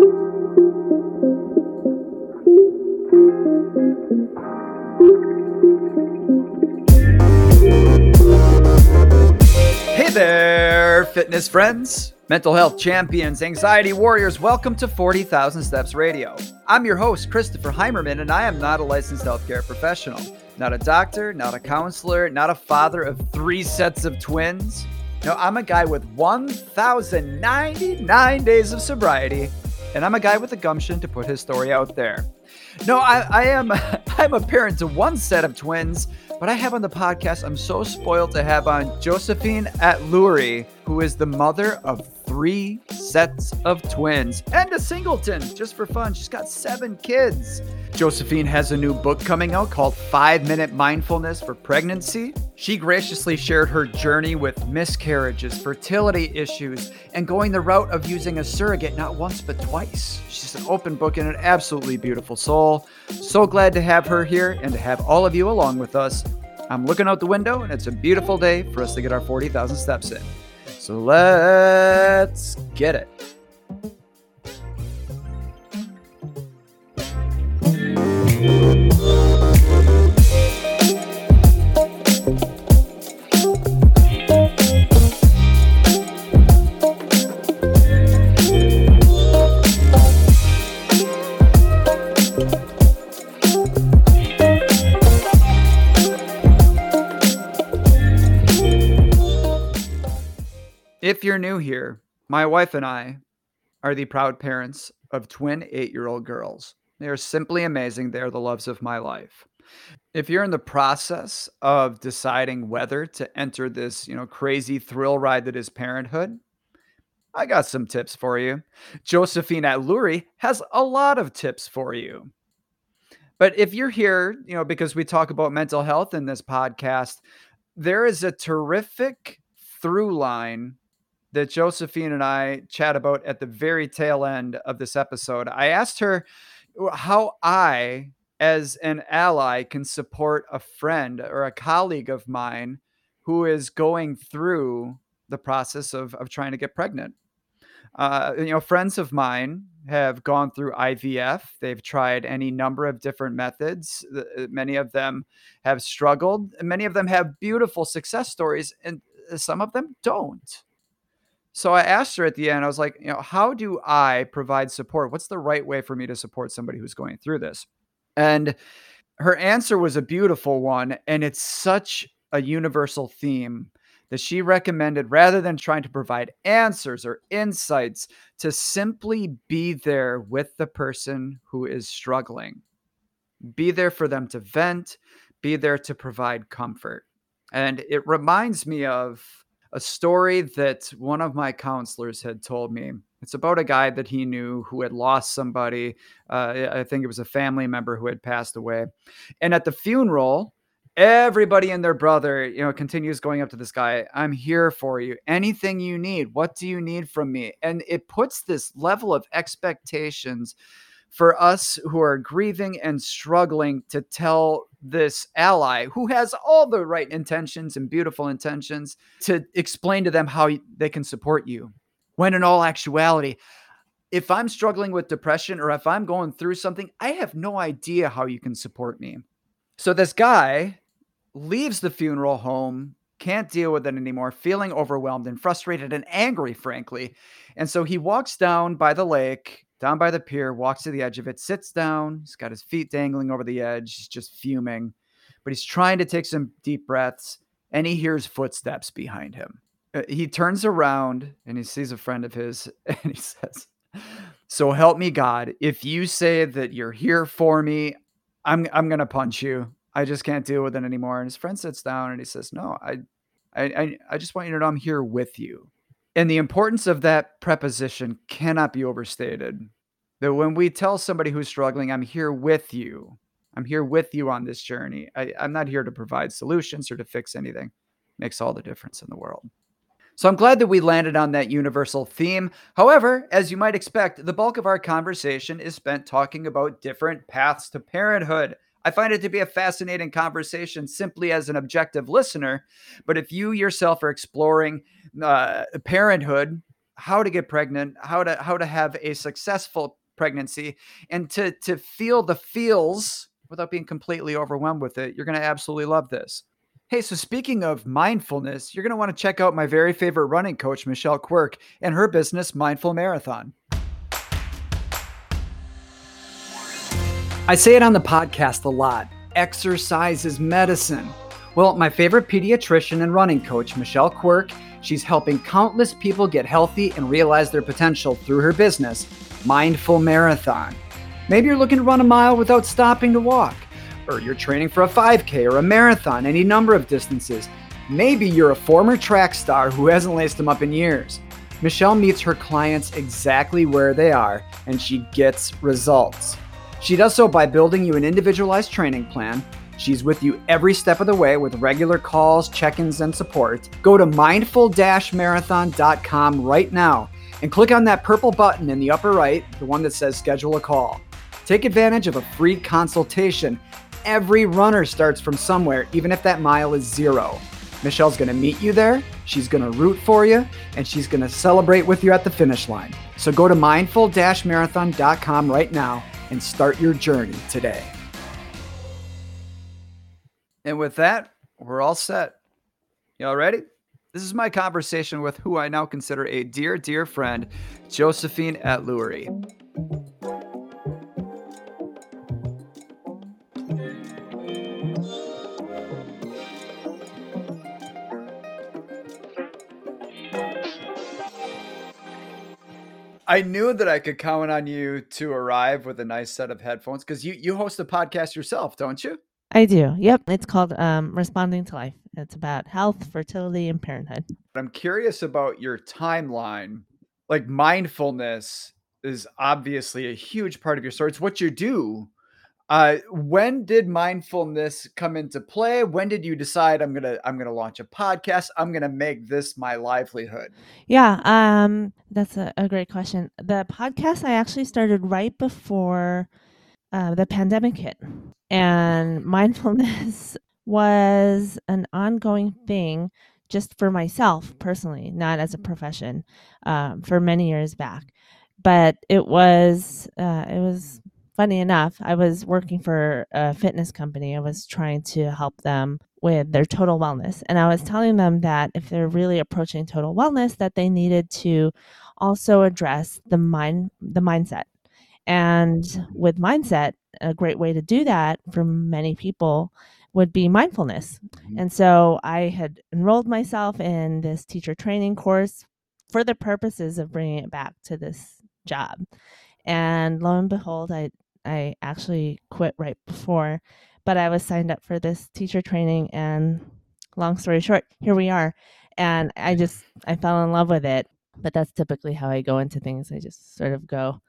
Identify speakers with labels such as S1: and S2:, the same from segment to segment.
S1: Hey there, fitness friends, mental health champions, anxiety warriors. Welcome to 40,000 Steps Radio. I'm your host, Christopher Heimerman, and I am not a licensed healthcare professional. Not a doctor, not a counselor, not a father of three sets of twins. No, I'm a guy with 1,099 days of sobriety, and I'm a guy with the gumption to put his story out there. No, I, I am I'm a parent to one set of twins, but I have on the podcast, I'm so spoiled to have on Josephine At Atluri, who is the mother of three sets of twins and a singleton, just for fun. She's got seven kids. Josephine has a new book coming out called Five Minute Mindfulness for Pregnancy. She graciously shared her journey with miscarriages, fertility issues, and going the route of using a surrogate not once but twice. She's an open book and an absolutely beautiful soul. So glad to have her here and to have all of you along with us. I'm looking out the window and it's a beautiful day for us to get our 40,000 steps in. So let's get it. If you're new here, my wife and I are the proud parents of twin eight year old girls. They are simply amazing. They're the loves of my life. If you're in the process of deciding whether to enter this, you know, crazy thrill ride that is parenthood, I got some tips for you. Josephine Atluri has a lot of tips for you. But if you're here, you know, because we talk about mental health in this podcast, there is a terrific through line that Josephine and I chat about at the very tail end of this episode. I asked her how I, as an ally, can support a friend or a colleague of mine who is going through the process of, of trying to get pregnant. Uh, you know, friends of mine have gone through IVF. They've tried any number of different methods. Uh, many of them have struggled. Many of them have beautiful success stories, and some of them don't. So I asked her at the end, I was like, you know, how do I provide support? What's the right way for me to support somebody who's going through this? And her answer was a beautiful one. And it's such a universal theme that she recommended rather than trying to provide answers or insights to simply be there with the person who is struggling. Be there for them to vent, be there to provide comfort. And it reminds me of a story that one of my counselors had told me. It's about a guy that he knew who had lost somebody. Uh, I think it was a family member who had passed away. And at the funeral, everybody and their brother, you know, continues going up to this guy. I'm here for you. Anything you need. What do you need from me? And it puts this level of expectations for us who are grieving and struggling to tell this ally who has all the right intentions and beautiful intentions to explain to them how they can support you. When in all actuality, if I'm struggling with depression or if I'm going through something, I have no idea how you can support me. So this guy leaves the funeral home, can't deal with it anymore, feeling overwhelmed and frustrated and angry, frankly. And so he walks down by the lake down by the pier, walks to the edge of it, sits down. He's got his feet dangling over the edge. He's just fuming, but he's trying to take some deep breaths and he hears footsteps behind him. Uh, he turns around and he sees a friend of his and he says, So help me God, if you say that you're here for me, I'm I'm gonna punch you. I just can't deal with it anymore. And his friend sits down and he says, No, I I I just want you to know I'm here with you. And the importance of that preposition cannot be overstated. That when we tell somebody who's struggling, I'm here with you, I'm here with you on this journey. I, am not here to provide solutions or to fix anything. Makes all the difference in the world. So I'm glad that we landed on that universal theme. However, as you might expect, the bulk of our conversation is spent talking about different paths to parenthood. I find it to be a fascinating conversation simply as an objective listener. But if you yourself are exploring uh, parenthood, how to get pregnant, how to how to have a successful pregnancy, and to to feel the feels without being completely overwhelmed with it, you're going to absolutely love this. Hey, so speaking of mindfulness, you're going to want to check out my very favorite running coach, Michelle Quirk, and her business, Mindful Marathon. I say it on the podcast a lot exercise is medicine. Well, my favorite pediatrician and running coach, Michelle Quirk, she's helping countless people get healthy and realize their potential through her business, Mindful Marathon. Maybe you're looking to run a mile without stopping to walk, or you're training for a 5K or a marathon, any number of distances. Maybe you're a former track star who hasn't laced them up in years. Michelle meets her clients exactly where they are, and she gets results. She does so by building you an individualized training plan. She's with you every step of the way with regular calls, check ins, and support. Go to mindful marathon.com right now and click on that purple button in the upper right, the one that says schedule a call. Take advantage of a free consultation. Every runner starts from somewhere, even if that mile is zero. Michelle's gonna meet you there, she's gonna root for you, and she's gonna celebrate with you at the finish line. So go to mindful marathon.com right now and start your journey today. And with that, we're all set. Y'all ready? This is my conversation with who I now consider a dear, dear friend, Josephine Atluri. I knew that I could count on you to arrive with a nice set of headphones because you you host a podcast yourself, don't you?
S2: I do. Yep. It's called um, Responding to Life. It's about health, fertility, and parenthood.
S1: I'm curious about your timeline. Like mindfulness is obviously a huge part of your story. It's what you do. Uh, when did mindfulness come into play? When did you decide I'm gonna I'm gonna launch a podcast? I'm gonna make this my livelihood.
S2: Yeah, um, that's a, a great question. The podcast I actually started right before uh, the pandemic hit, and mindfulness was an ongoing thing just for myself personally, not as a profession, um, for many years back. But it was uh, it was funny enough, I was working for a fitness company. I was trying to help them with their total wellness. And I was telling them that if they're really approaching total wellness, that they needed to also address the mind the mindset. And with mindset, a great way to do that for many people would be mindfulness. Mm-hmm. And so I had enrolled myself in this teacher training course for the purposes of bringing it back to this job. And lo and behold, I I actually quit right before, but I was signed up for this teacher training and long story short, here we are. And I just I fell in love with it. But that's typically how I go into things. I just sort of go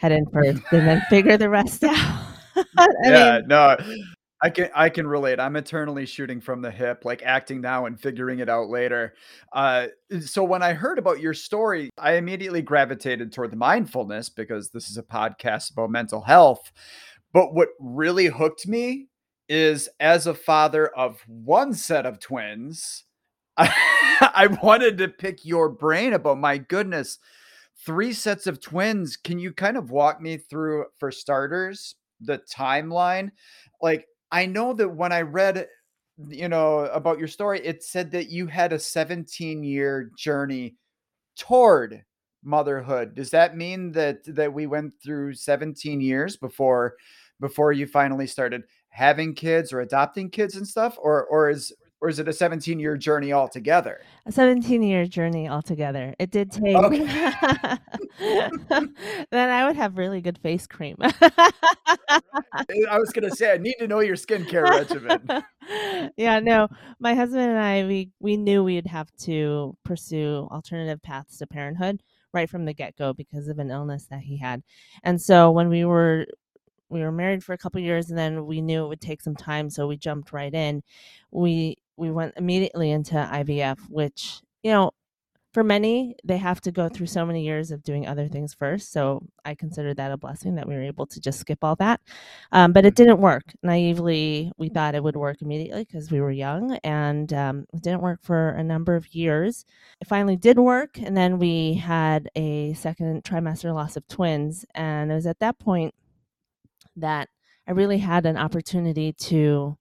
S2: head in first and then figure the rest out.
S1: yeah, mean, no. I can I can relate. I'm eternally shooting from the hip, like acting now and figuring it out later. Uh, so when I heard about your story, I immediately gravitated toward the mindfulness because this is a podcast about mental health. But what really hooked me is as a father of one set of twins, I, I wanted to pick your brain about my goodness, three sets of twins. Can you kind of walk me through, for starters, the timeline? Like I know that when I read, you know, about your story, it said that you had a 17 year journey toward motherhood. Does that mean that that we went through 17 years before before you finally started having kids or adopting kids and stuff or or is or is it a 17 year journey altogether?
S2: A 17 year journey altogether. It did take. Okay. then I would have really good face cream.
S1: Eh, I was going to say, I need to know your skincare regimen.
S2: yeah, no, my husband and I, we, we knew we'd have to pursue alternative paths to parenthood right from the get go because of an illness that he had. And so when we were we were married for a couple years and then we knew it would take some time so we jumped right in we we went immediately into IVF, which, you know, for many, they have to go through so many years of doing other things first. So I consider that a blessing that we were able to just skip all that. Um, but it didn't work. Naively, we thought it would work immediately because we were young, and um, it didn't work for a number of years. It finally did work, and then we had a second trimester loss of twins. And it was at that point that I really had an opportunity to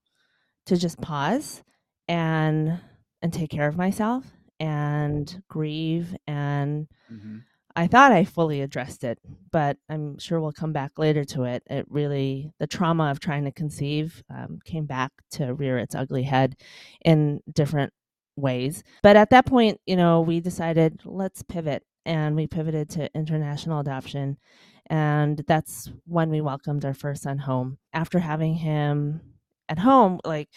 S2: to just pause and and take care of myself and grieve and
S1: hmm
S2: I thought I fully addressed it, but I'm sure we'll come back later to it. It really, the trauma of trying to conceive um, came back to rear its ugly head in different ways. But at that point, you know, we decided let's pivot and we pivoted to international adoption. And that's when we welcomed our first son home. After having him at home, like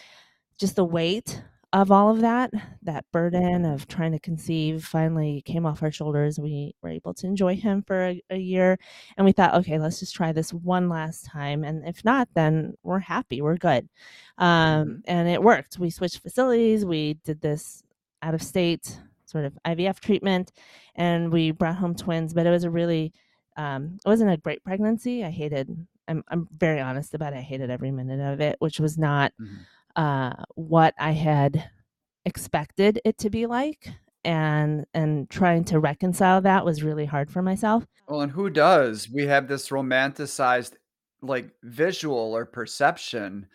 S2: just the weight of all of that, that burden of trying to conceive finally came off our shoulders. We were able to enjoy him for a, a year. And we thought, okay, let's just try this one last time. And if not, then we're happy, we're good. Um, and it worked. We switched facilities, we did this out of state sort of IVF treatment, and we brought home twins. But it was a really, um, it wasn't a great pregnancy. I hated, I'm, I'm very honest about it. I hated every minute of it, which was not
S1: hmm
S2: uh, what I had expected it to be like, and and trying to reconcile that was really hard for myself.
S1: Well, and who does? We have this romanticized, like, visual or perception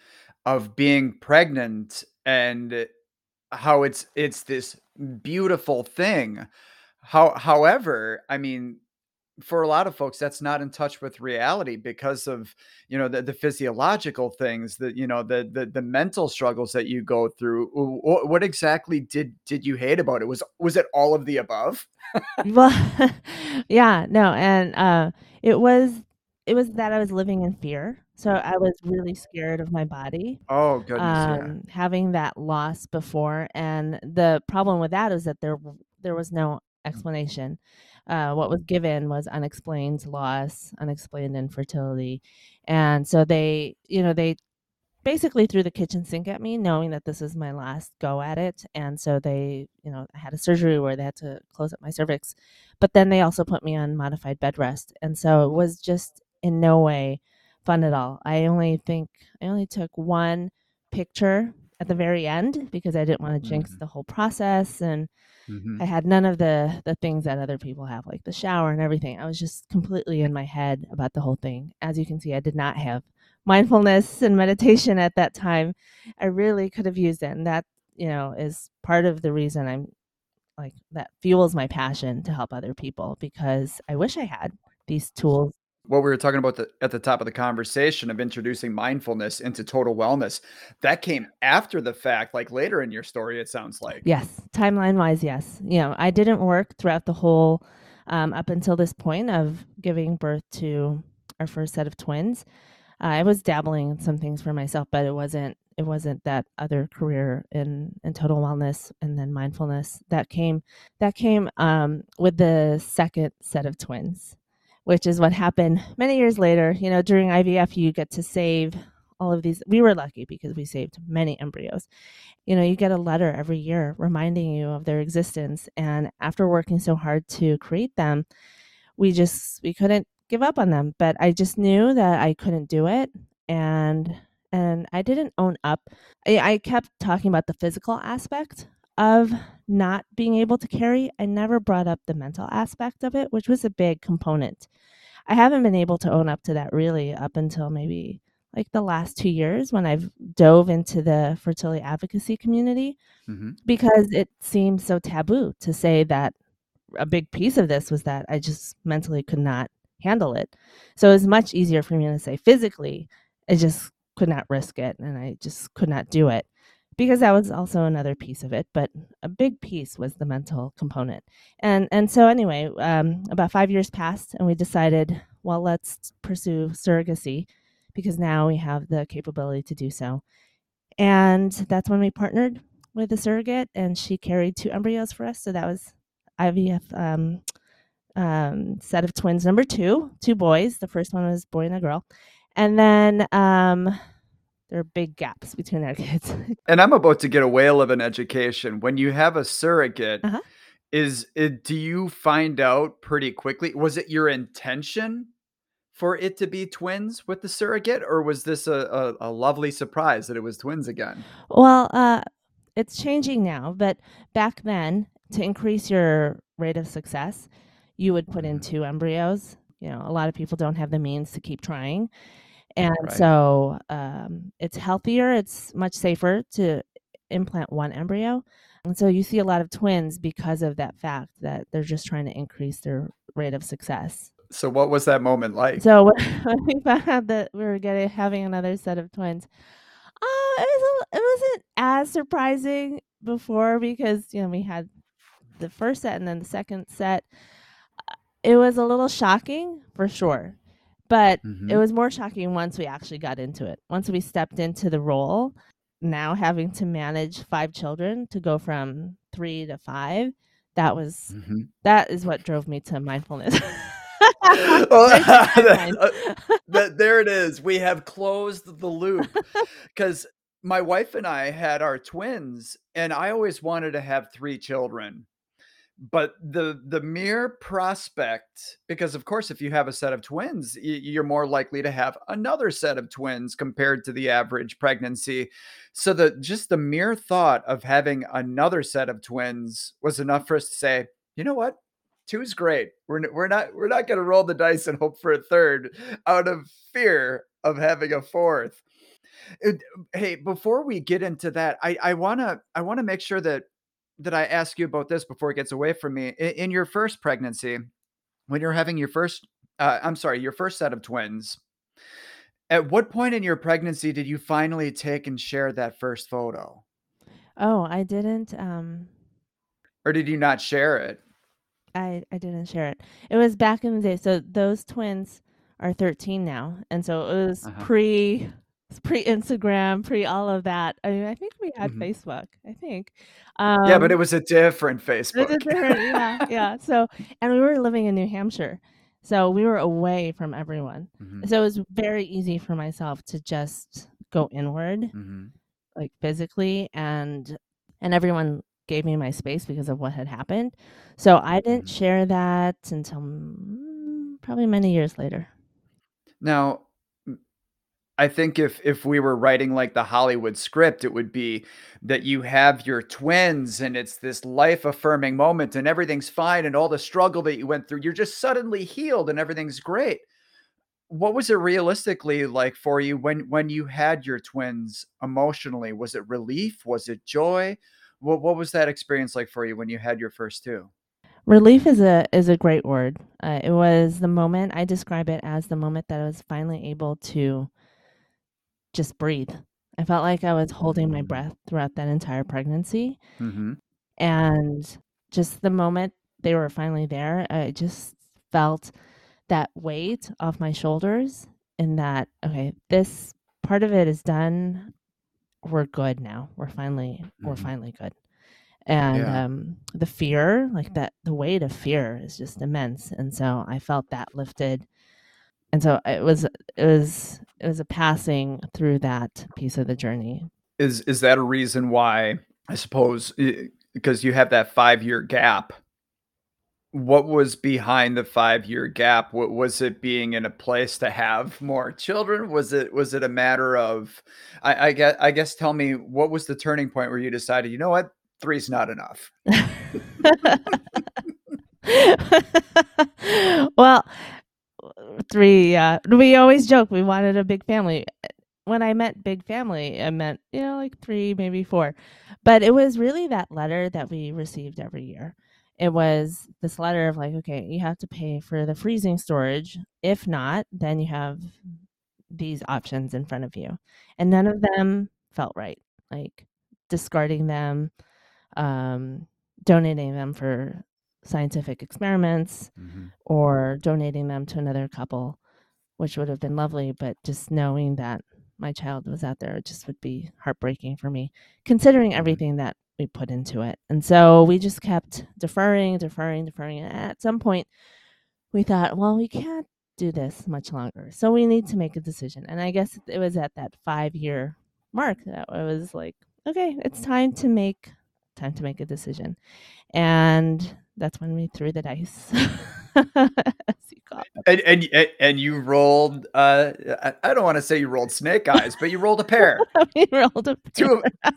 S1: of being pregnant and how it's it's this beautiful thing. How however, I mean, for a lot of folks, that's not in touch with reality because of, you know, the the physiological things that, you know, the the the mental struggles that you go through. What exactly did did you hate about it? Was was it all of the above?
S2: Well, yeah, no, and uh, it was it was that I was living in fear. So I was really scared of my body
S1: Oh, goodness, yeah.
S2: um, having that loss before, and the problem with that is that there there was no explanation. Uh, what was given was unexplained loss, unexplained infertility, and so they, you know, they basically threw the kitchen sink at me, knowing that this is my last go at it. And so they, you know, I had a surgery where they had to close up my cervix, but then they also put me on modified bed rest. And so it was just in no way fun at all. I only think I only took one picture at the very end because I didn't want to jinx
S1: Mhm,
S2: the whole process and I
S1: mhm.
S2: had none of the the things that other people have like the shower and everything. I was just completely in my head about the whole thing. As you can see, I did not have mindfulness and meditation at that time. I really could have used it and that, you know, is part of the reason I'm like that fuels my passion to help other people because I wish I had these tools.
S1: What we were talking about the at the top of the conversation of introducing mindfulness into total wellness, that came after the fact, like, later in your story, it sounds like.
S2: Yes, timeline-wise, yes. You know, I didn't work throughout the whole um, up until this point of giving birth to our first set of twins. I was dabbling in some things for myself, but it wasn't it wasn't that other career in in total wellness and then mindfulness that came that came um, with the second set of twins, which is what happened many years later. You know, during IVF, you get to save all of these. We were lucky because we saved many embryos. You know, you get a letter every year reminding you of their existence, and after working so hard to create them, we just we couldn't give up on them but i just knew that i couldn't do it and and i didn't own up i, I kept talking about the physical aspect of not being able to carry i never brought up the mental aspect of it which was a big component i haven't been able to own up to that really up until maybe like the last two years when i've dove into the fertility advocacy community
S1: Mhm.
S2: because it seems so taboo to say that a big piece of this was that I just mentally could not handle it. So it was much easier for me to say physically, I just could not risk it and I just could not do it because that was also another piece of it. But a big piece was the mental component. And and so anyway, um, about five years passed and we decided, well, let's pursue surrogacy because now we have the capability to do so. And that's when we partnered with a surrogate and she carried two embryos for us. So that was IVF um, um, set of twins number two, two boys. The first one was boy and a girl. And then um, there are big gaps between our kids.
S1: And I'm about to get a whale of an education. When you have a surrogate,
S2: uh-huh.
S1: Is it do you find out pretty quickly? Was it your intention for it to be twins with the surrogate, or was this a a a lovely surprise that it was twins again?
S2: Well, uh, it's changing now, but back then, to increase your rate of success, you would put in
S1: Mhm.
S2: 2 embryos. You know, a lot of people don't have the means to keep trying, and
S1: Right.
S2: so, um, it's healthier, it's much safer to implant 1 embryo, and so you see a lot of twins because of that fact that they're just trying to increase their rate of success.
S1: So what was that moment like?
S2: So we found out that we were getting having another set of twins, uh, it was a it wasn't as surprising before because, you know, we had the first set and then the second set. Uh, it was a little shocking for sure, but it
S1: Mhm.
S2: was more shocking once we actually got into it. Once we stepped into the role, now having to manage 5 children to go from 3 to 5, that was
S1: Mhm.
S2: that is what drove me to mindfulness.
S1: Well, that uh, that there it is. We have closed the loop because my wife and I had our twins, and I always wanted to have 3 children. But the the mere prospect because, of course, if you have a set of twins, you're more likely to have another set of twins compared to the average pregnancy. So the just the mere thought of having another set of twins was enough for us to say, "You know what? 2 is great. We're we're not we're not gonna roll the dice and hope for a 3rd out of fear of having a 4th." It hey, before we get into that, I I wanna I wanna make sure that that I ask you about this before it gets away from me. I in your first pregnancy, when you're having your first uh, I'm sorry, your first set of twins at what point in your pregnancy did you finally take and share that first photo?
S2: Oh, I didn't, um
S1: Or did you not share it?
S2: I I didn't share it. It was back in the day. So those twins are 13 now, and so it was
S1: Uh-huh.
S2: pre pre-Instagram, pre all of that. I mean, I think we had
S1: Mhm.
S2: Facebook, I think.
S1: Yeah, but it
S2: Um
S1: was a different
S2: It
S1: Facebook.
S2: different, yeah, yeah. So and we were living in New Hampshire, so we were away from everyone.
S1: Mhm.
S2: So it was very easy for myself to just go inward,
S1: Mhm.
S2: like, physically, and and everyone gave me my space because of what had happened. So I didn't
S1: Mhm.
S2: share that until, probably many years later.
S1: Now, I think if if we were writing, like, the Hollywood script, it would be that you have your twins, and it's this life-affirming moment, and everything's fine, and all the struggle that you went through, you're just suddenly healed, and everything's great. What was it realistically like for you when when you had your twins emotionally? Was it relief? Was it joy? What what was that experience like for you when you had your first 2?
S2: Relief is a is a great word. Uh, it was the moment I describe it as the moment that I was finally able to just breathe. I felt like I was holding my breath throughout that entire pregnancy,
S1: Mhm.
S2: and just the moment they were finally there, I just felt that weight off my shoulders and that, "Okay, this part of it is done. We're good now. We're finally we're
S1: Mhm.
S2: finally good." And,
S1: Yeah.
S2: um, the fear, like, that the weight of fear is just immense, and so I felt that lifted. And so it was it was it was a passing through that piece of the journey.
S1: Is is that a reason why, I suppose, eh, because you have that five-year gap what was behind the five-year gap? Wa was it being in a place to have more children? Was it was it a matter of I I gue I guess tell me what was the turning point where you decided, "You know what? 3 is not enough."
S2: Well, 3, yeah. We always joke we wanted a big family. When I meant big family, I meant, you know, like 3, maybe 4. But it was really that letter that we received every year. It was this letter of like, "Okay, you have to pay for the freezing storage. If not, then you have these options in front of you." And none of them felt right, like discarding them, um, donating them for scientific experiments,
S1: Mhm.
S2: or donating them to another couple, which would have been lovely, but just knowing that my child was out there just would be heartbreaking for me, considering everything that we put into it. And so we just kept deferring, deferring, deferring, and at some point, we thought, "Well, we can't do this much longer, so we need to make a decision." And I guess it was at that five-year mark that I was like, "Okay, it's time to make time to make a decision. And that's when we threw the dice.
S1: and, and and you rolled uh I don't want to say you rolled snake eyes, but you rolled a pair.
S2: we rolled a pair.
S1: Two of,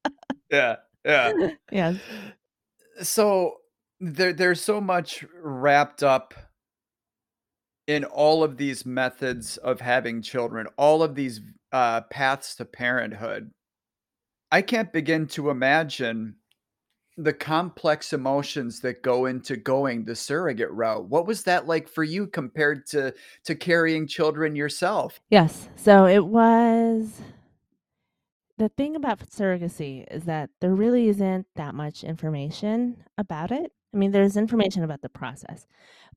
S1: yeah, yeah.
S2: Yeah.
S1: So there there's so much wrapped up in all of these methods of having children, all of these uh, paths to parenthood. I can't begin to imagine the complex emotions that go into going the surrogate route. What was that like for you compared to to carrying children yourself?
S2: Yes. So it was the thing about surrogacy is that there really isn't that much information about it. I mean, there's information about the process,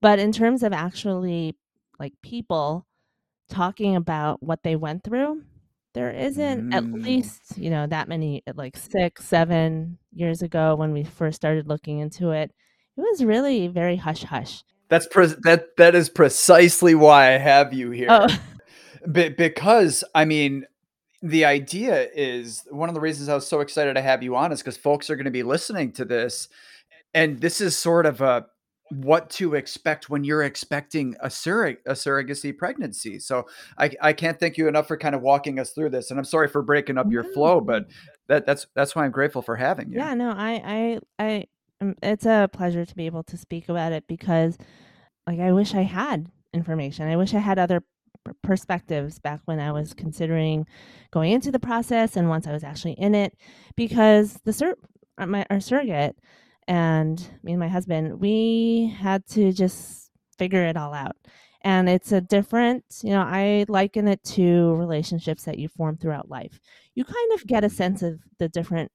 S2: but in terms of actually like people talking about what they went through, there isn't at
S1: Mm.
S2: least, you know, that many like 6, 7 years ago when we first started looking into it. It was really very hush hush.
S1: That's pre- that that is precisely why I have you here.
S2: Oh,
S1: Be- because I mean, the idea is one of the reasons I was so excited to have you on is because folks are going to be listening to this, and this is sort of a what to expect when you're expecting a surrog- a surrogacy pregnancy. So I I can't thank you enough for kind of walking us through this, and I'm sorry for breaking up your flow, but that that's that's why I'm grateful for having you.
S2: Yeah, no, I I I um, it's a pleasure to be able to speak about it because like I wish I had information. I wish I had other perspectives back when I was considering going into the process and once I was actually in it because the sur- uh, my our surrogate and me and my husband, we had to just figure it all out. And it's a different, you know, I liken it to relationships that you form throughout life. You kind of get a mm-hmm. sense of the different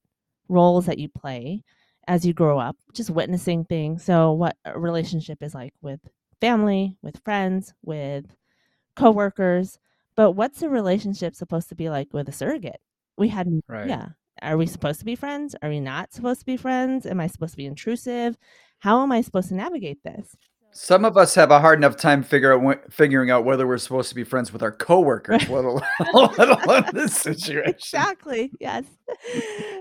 S2: roles that you play as you grow up, just witnessing things. So, what a relationship is like with family, with friends, with coworkers. But what's a relationship supposed to be like with a surrogate? We had,
S1: Right.
S2: yeah. Are we supposed to be friends? Are we not supposed to be friends? Am I supposed to be intrusive? How am I supposed to navigate this?
S1: Some of us have a hard enough time figure out, figuring out whether we're supposed to be friends with our coworkers, let alone, let alone this situation.
S2: exactly. Yes.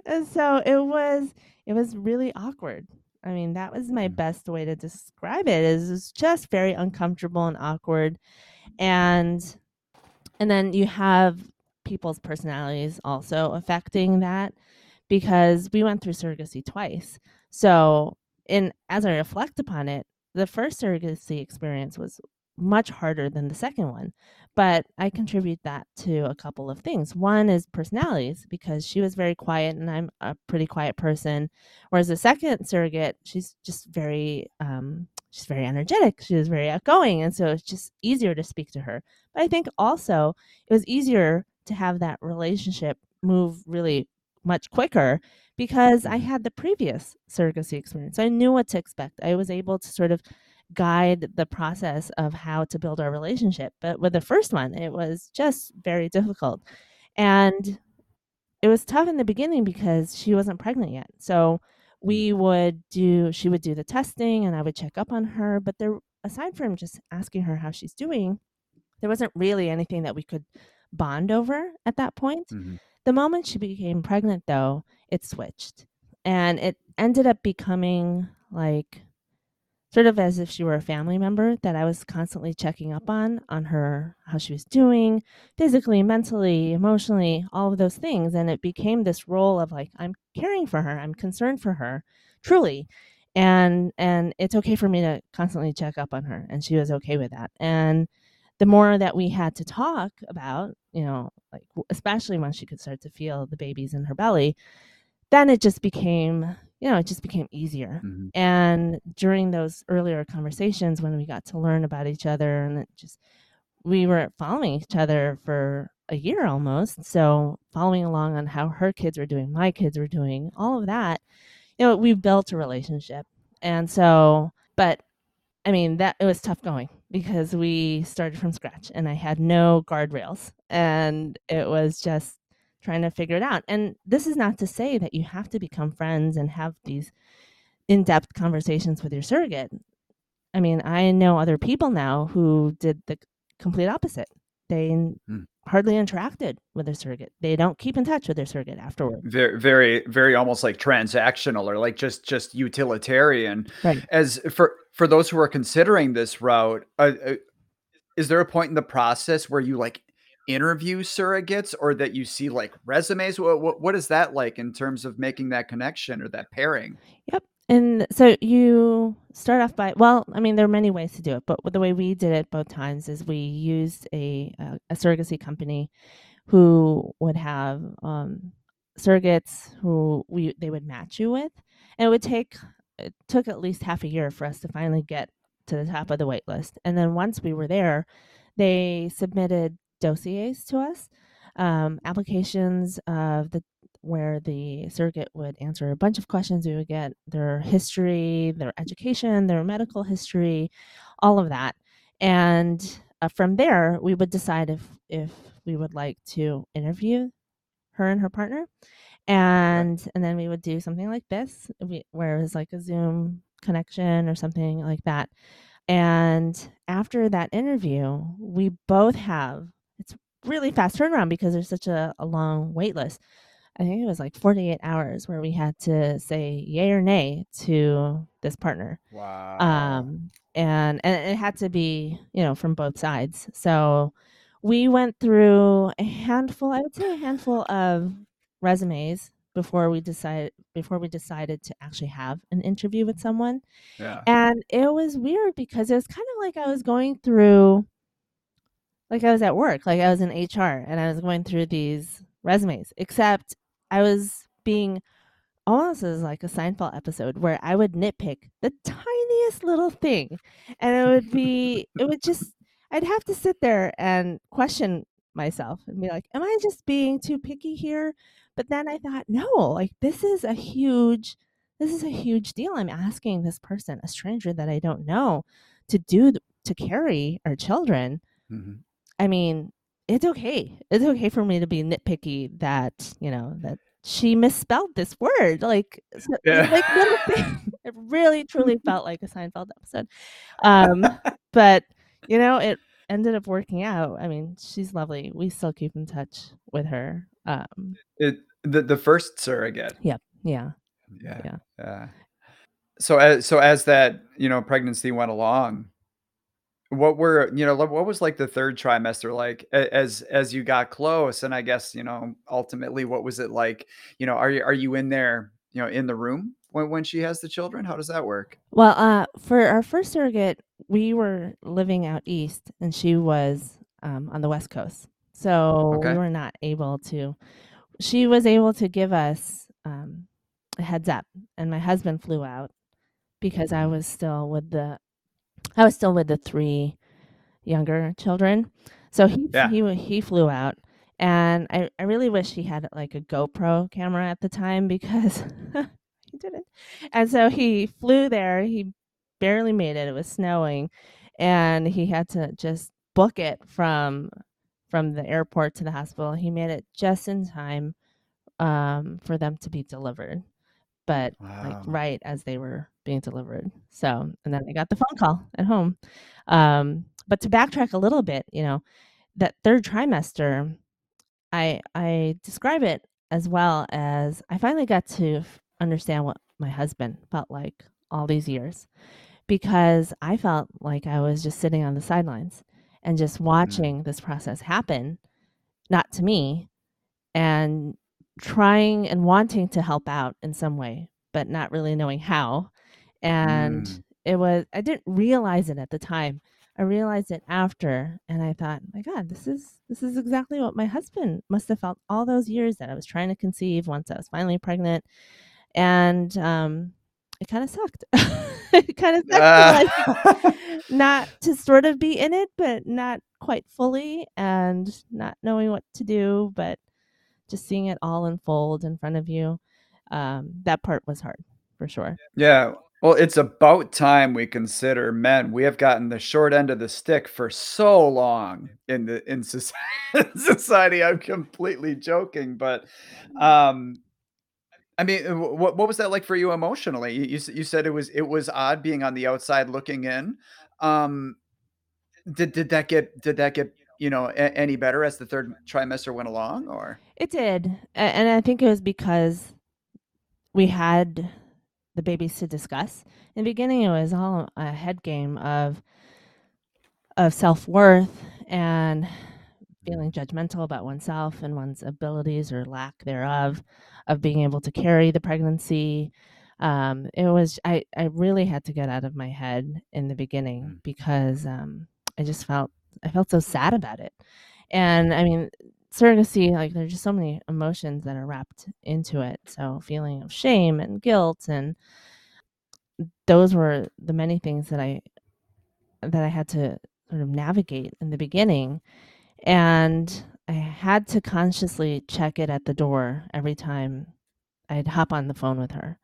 S2: and so it was it was really awkward. I mean, that was my
S1: Mm.
S2: best way to describe it. Is it's just very uncomfortable and awkward. And and then you have people's personalities also affecting that because we went through surrogacy twice. So, in as I reflect upon it, the first surrogacy experience was much harder than the second one. But I contribute that to a couple of things. One is personalities because she was very quiet and I'm a pretty quiet person. Whereas the second surrogate, she's just very um, she's very energetic. She was very outgoing, and so it's just easier to speak to her. But I think also it was easier to have that relationship move really much quicker because I mm-hmm. had the previous surrogacy experience. I knew what to expect. I was able to sort of guide the process of how to build our relationship. But with the first one, it was just very difficult. And it was tough in the beginning because she wasn't pregnant yet. So we mm. would do she would do the testing and I would check up on her, but there aside from just asking her how she's doing, there wasn't really anything that we could bond over at that point.
S1: Mhm.
S2: The moment she became pregnant, though, it switched. And it ended up becoming like sort of as if she were a family member that I was constantly checking up on, on her, how she was doing physically, mentally, emotionally, all of those things. And it became this role of like, I'm caring for her, I'm concerned for her, truly. And and it's okay for me to constantly check up on her. And she was okay with that. And the more that we had to talk about, you know, like especially when she could start to feel the babies in her belly, then it just became, you know, it just became easier.
S1: Mhm.
S2: And during those earlier conversations when we got to learn about each other and it just we were following each other for a year almost. So following along on how her kids were doing, my kids were doing, all of that, you know, we built a relationship. And so, but I mean, that it was tough going because we started from scratch and I had no guardrails and it was just trying to figure it out. And this is not to say that you have to become friends and have these in depth conversations with your surrogate. I mean, I know other people now who did the complete opposite. they
S1: Hmm.
S2: Hardly interacted with their surrogate. They don't keep in touch with their surrogate afterward.
S1: Very, very, very almost like transactional or like just just utilitarian.
S2: Right.
S1: As for for those who are considering this route, uh, uh, is there a point in the process where you like interview surrogates or that you see like resumes? What what, what is that like in terms of making that connection or that pairing?
S2: Yep. And so you start off by well, I mean, there are many ways to do it, but the way we did it both times is we used a a, a surrogacy company who would have um, surrogates who we they would match you with, and it would take it took at least half a year for us to finally get to the top of the wait list. And then once we were there, they submitted dossiers to us, um, applications of the where the surrogate would answer a bunch of questions. We would get their history, their education, their medical history, all of that, and uh, from there we would decide if if we would like to interview her and her partner, and and then we would do something like this, we, where it was like a Zoom connection or something like that. And after that interview, we both have it's really fast turnaround because there's such a, a long wait list. I think it was like 48 hours where we had to say yay or nay to this partner.
S1: Wow.
S2: Um, and and it had to be, you know, from both sides. So we went through a handful, I would say a handful of resumes before we decided before we decided to actually have an interview with someone.
S1: yeah.
S2: And it was weird because it was kind of like I was going through like I was at work, like I was in HR and I was going through these resumes, except I was being almost as like a Seinfeld episode where I would nitpick the tiniest little thing and it would be it would just I'd have to sit there and question myself and be like, am I just being too picky here? But then I thought, no, like this is a huge this is a huge deal. I'm asking this person, a stranger that I don't know, to do to carry our children.
S1: Mhm.
S2: I mean, it's okay. It's okay for me to be nitpicky that, you know, that she misspelled this word. Like,
S1: Yeah.
S2: like little thing. It really truly felt like a Seinfeld episode. Um, but you know, it ended up working out. I mean, she's lovely. We still keep in touch with her. Um,
S1: It the the first surrogate.
S2: yeah, yeah.
S1: Yeah.
S2: Yeah.
S1: Yeah. So as so as that, you know, pregnancy went along, what were, you know, what was like the third trimester like as as you got close? And I guess, you know, ultimately what was it like? You know, are you are you in there, you know, in the room when when she has the children? How does that work?
S2: Well, uh, for our first surrogate, we were living out east, and she was um, on the west coast, so
S1: Okay.
S2: we were not able to. She was able to give us um, a heads up, and my husband flew out because I was still with the, I was still with the three younger children, so he
S1: Yeah.
S2: he he flew out. And I, I really wish he had like a GoPro camera at the time because he didn't. And so he flew there. He barely made it. It was snowing, and he had to just book it from from the airport to the hospital. He made it just in time um, for them to be delivered, but like right as they were being delivered. So, and then I got the phone call at home. Um, but to backtrack a little bit, you know, that third trimester, I I describe it as well as I finally got to f- understand what my husband felt like all these years because I felt like I was just sitting on the sidelines and just watching this process happen, not to me, and trying and wanting to help out in some way, but not really knowing how. And
S1: Mm.
S2: it was, I didn't realize it at the time. I realized it after, and I thought, my God, this is this is exactly what my husband must have felt all those years that I was trying to conceive. Once I was finally pregnant, and um, it kind of sucked. it kind of sucked. to, like,
S1: Ah.
S2: not to sort of be in it, but not quite fully, and not knowing what to do, but just seeing it all unfold in front of you. Um, that part was hard for sure.
S1: Yeah. Well, it's about time we consider men. We have gotten the short end of the stick for so long in the in society. I'm completely joking, but um I mean, what what was that like for you emotionally? You, you you said it was it was odd being on the outside looking in. Um did did that get did that get you know, a- any better as the third trimester went along, or
S2: it did, and I think it was because we had the babies to discuss. In the beginning, it was all a head game of of self worth and feeling judgmental about oneself and one's abilities or lack thereof of being able to carry the pregnancy. Um, it was I, I really had to get out of my head in the beginning mm. because um, I just felt I felt so sad about it. And I mean, surrogacy, like there's just so many emotions that are wrapped into it. So feeling of shame and guilt and those were the many things that I that I had to sort of navigate in the beginning. And I had to consciously check it at the door every time I'd hop on the phone with her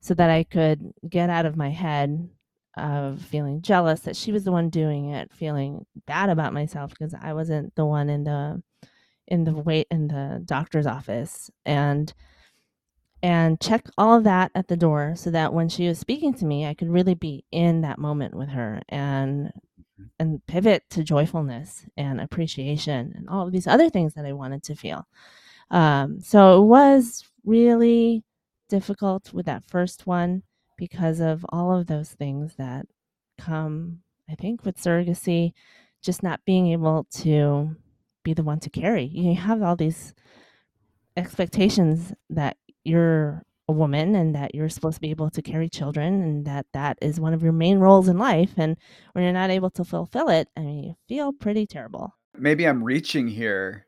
S2: so that I could get out of my head of feeling jealous that she was the one doing it, feeling bad about myself because I wasn't the one in the in the wait in the doctor's office and and check all of that at the door so that when she was speaking to me I could really be in that moment with her and and pivot to joyfulness and appreciation and all of these other things that I wanted to feel. Um, so it was really difficult with that first one because of all of those things that come, I think, with surrogacy, just not being able to be the one to carry. You have all these expectations that you're a woman and that you're supposed to be able to carry children and that that is one of your main roles in life and when you're not able to fulfill it i mean you feel pretty terrible
S1: maybe i'm reaching here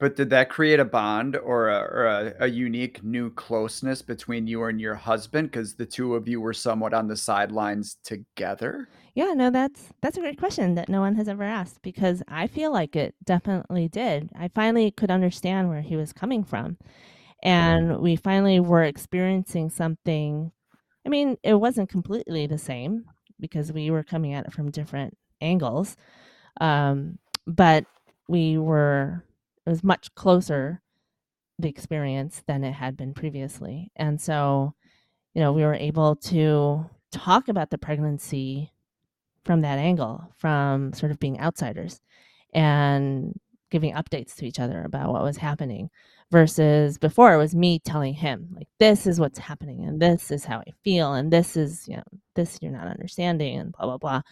S1: but did that create a bond or a, or a, a unique new closeness between you and your husband? Because the two of you were somewhat on the sidelines together?
S2: Yeah no that's that's a great question that no one has ever asked because i feel like it definitely did. I finally could understand where he was coming from and we finally were experiencing something i mean it wasn't completely the same because we were coming at it from different angles um, but we were it was much closer the experience than it had been previously. And so you know we were able to talk about the pregnancy from that angle from sort of being outsiders and giving updates to each other about what was happening versus before it was me telling him like this is what's happening and this is how i feel and this is you know this you're not understanding and blah blah blah.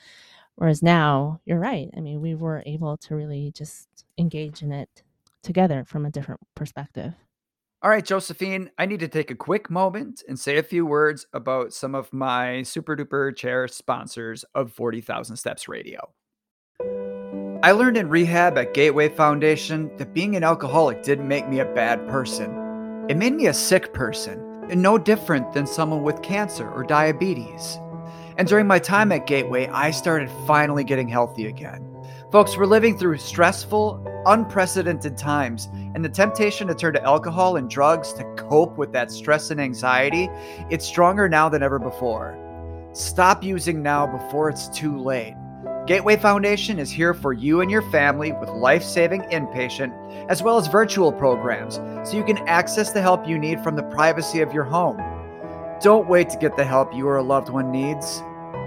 S2: Whereas now you're right. I mean we were able to really just engage in it together from a different perspective
S1: all right, Josephine, I need to take a quick moment and say a few words about some of my super duper chair sponsors of 40,000 Steps Radio. I learned in rehab at Gateway Foundation that being an alcoholic didn't make me a bad person. It made me a sick person, and no different than someone with cancer or diabetes. And during my time at Gateway, I started finally getting healthy again. Folks, we're living through stressful, unprecedented times, and the temptation to turn to alcohol and drugs to cope with that stress and anxiety, it's stronger now than ever before. Stop using now before it's too late. Gateway Foundation is here for you and your family with life saving inpatient as well as virtual programs so you can access the help you need from the privacy of your home. Don't wait to get the help you or a loved one needs.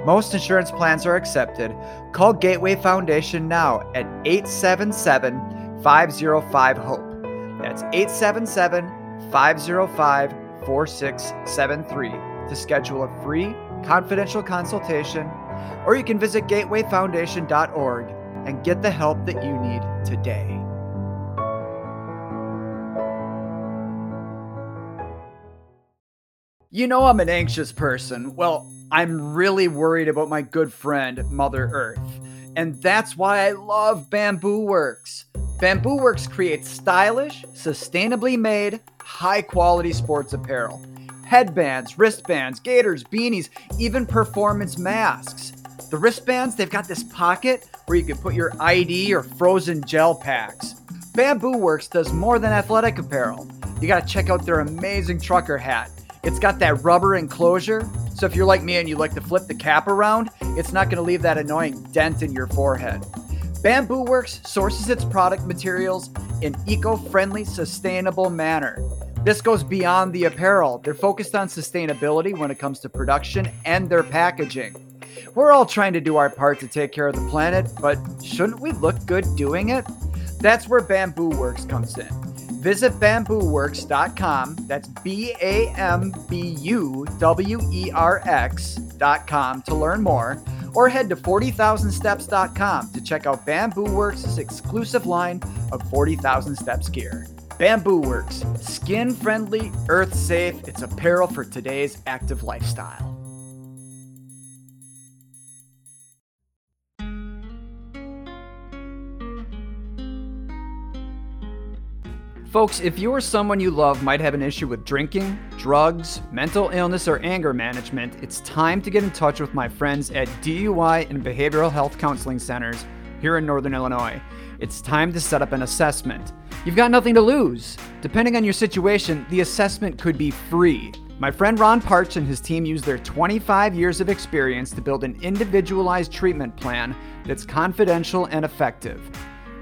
S1: Most insurance plans are accepted. Call Gateway Foundation now at 877 505 HOPE. That's 877 505 4673 to schedule a free confidential consultation or you can visit gatewayfoundation.org and get the help that you need today. You know, I'm an anxious person. Well, I'm really worried about my good friend, Mother Earth. And that's why I love Bambu Werx. Bambu Werx creates stylish, sustainably made, high quality sports apparel headbands, wristbands, gaiters, beanies, even performance masks. The wristbands, they've got this pocket where you can put your ID or frozen gel packs. Bambu Werx does more than athletic apparel. You gotta check out their amazing trucker hat. It's got that rubber enclosure, so if you're like me and you like to flip the cap around, it's not gonna leave that annoying dent in your forehead. Bambu Werx sources its product materials in eco-friendly, sustainable manner. This goes beyond the apparel. They're focused on sustainability when it comes to production and their packaging. We're all trying to do our part to take care of the planet, but shouldn't we look good doing it? That's where Bambu Werx comes in. Visit bambuwerx.com, that's B A M B U W E R X.com to learn more, or head to 40000steps.com to check out Bambu Werx' exclusive line of 40,000 Steps gear. Bambu Werx, skin friendly, earth safe, it's apparel for today's active lifestyle. Folks, if you or someone you love might have an issue with drinking, drugs, mental illness, or anger management, it's time to get in touch with my friends at DUI and Behavioral Health Counseling Centers here in Northern Illinois. It's time to set up an assessment. You've got nothing to lose. Depending on your situation, the assessment could be free. My friend Ron Parch and his team use their 25 years of experience to build an individualized treatment plan that's confidential and effective.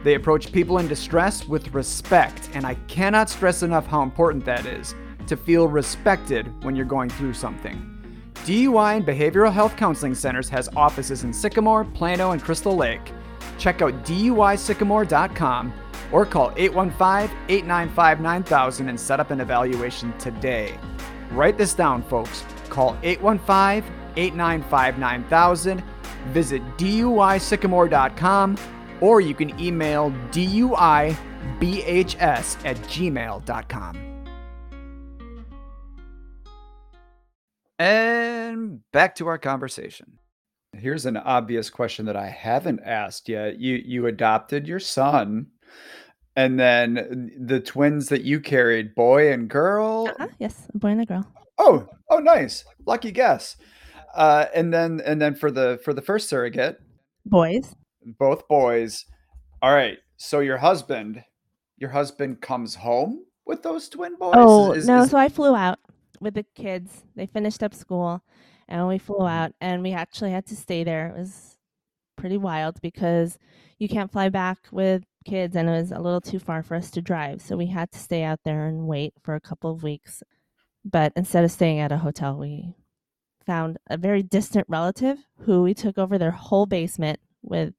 S1: They approach people in distress with respect, and I cannot stress enough how important that is to feel respected when you're going through something. DUI and Behavioral Health Counseling Centers has offices in Sycamore, Plano, and Crystal Lake. Check out DUISycamore.com or call 815 895 9000 and set up an evaluation today. Write this down, folks. Call 815 895 9000, visit DUISycamore.com or you can email duibhs at gmail.com. And back to our conversation. Here's an obvious question that I haven't asked yet. You you adopted your son, and then the twins that you carried, boy and girl.
S2: Uh-huh, yes, a boy and a girl.
S1: Oh, oh, nice, lucky guess. Uh, and then and then for the for the first surrogate,
S2: boys
S1: both boys. All right. So your husband, your husband comes home with those twin boys.
S2: Oh is, no! Is... So I flew out with the kids. They finished up school, and we flew out, and we actually had to stay there. It was pretty wild because you can't fly back with kids, and it was a little too far for us to drive. So we had to stay out there and wait for a couple of weeks. But instead of staying at a hotel, we found a very distant relative who we took over their whole basement with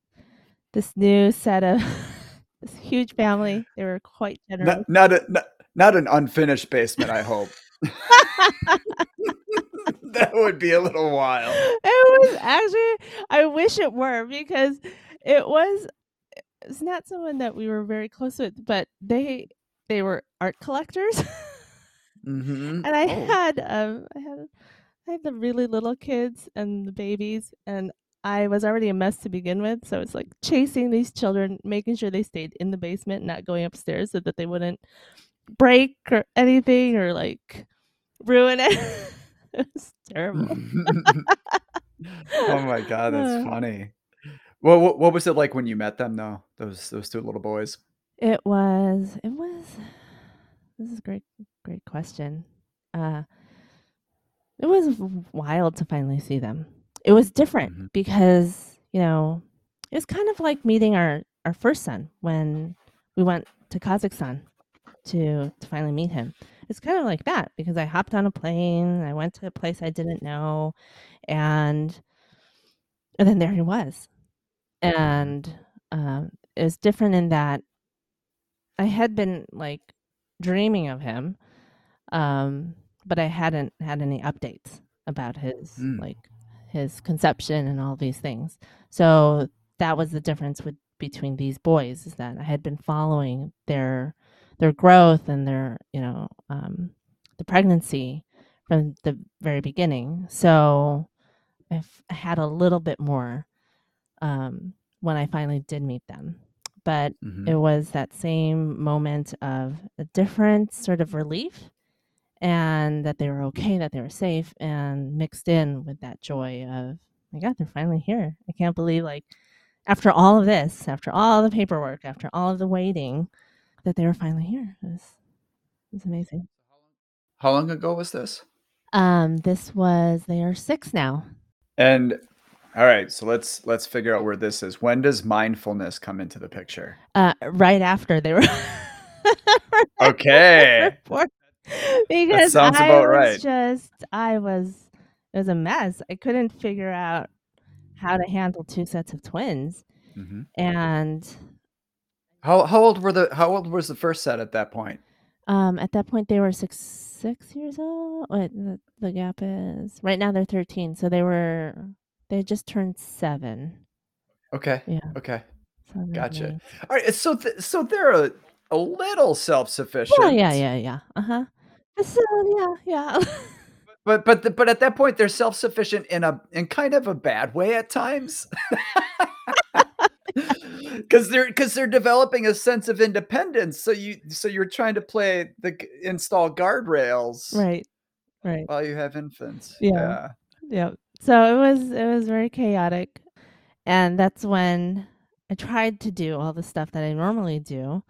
S2: this new set of this huge family. They were quite generous.
S1: Not, not, a, not, not an unfinished basement, I hope. that would be a little wild.
S2: It was actually, I wish it were because it was. It's not someone that we were very close with, but they they were art collectors, mm-hmm. and I oh. had um I had I had the really little kids and the babies, and I was already a mess to begin with, so it's like chasing these children, making sure they stayed in the basement, not going upstairs so that they wouldn't break or anything or like ruin it. it was terrible.
S1: oh my god, that's funny. Well, what, what was it like when you met them though? Those those two little boys.
S2: It was it was this is a great great question. Uh it was wild to finally see them it was different mm-hmm. because you know it was kind of like meeting our our first son when we went to Kazakhstan to to finally meet him. It's kind of like that because I hopped on a plane, I went to a place I didn't know, and and then there he was, and um, it was different in that I had been like dreaming of him, um, but I hadn't had any updates about his mm. like his conception and all these things. So that was the difference with between these boys is that I had been following their their growth and their you know um, the pregnancy from the very beginning. So I had a little bit more um, when I finally did meet them. But mm-hmm. it was that same moment of a different sort of relief and that they were okay, that they were safe, and mixed in with that joy of, my God, they're finally here. I can't believe, like, after all of this, after all the paperwork, after all of the waiting, that they were finally here. It was, it was amazing.
S1: How long ago was this?
S2: Um, this was they are six now.
S1: And all right, so let's let's figure out where this is. When does mindfulness come into the picture?
S2: Uh, right after they were.
S1: okay.
S2: because sounds I about was right. just I was it was a mess. I couldn't figure out how to handle two sets of twins.
S1: hmm
S2: And
S1: How how old were the how old was the first set at that point?
S2: um, at that point, they were six six years old. What the, the gap is right now they're thirteen, so they were they just turned seven.
S1: Okay.
S2: Yeah,
S1: Okay. Gotcha. All right. So th- so they're a, a little self sufficient.
S2: yeah, yeah, yeah. Uh huh. So yeah, yeah.
S1: But but the, but at that point they're self sufficient in a in kind of a bad way at times. Because they're because they're developing a sense of independence. So you so you're trying to play the install guardrails
S2: right, right.
S1: while you have infants.
S2: Yeah.
S1: Yeah.
S2: Yeah. So it was it was very chaotic. And that's when I tried to do all the stuff that I normally do,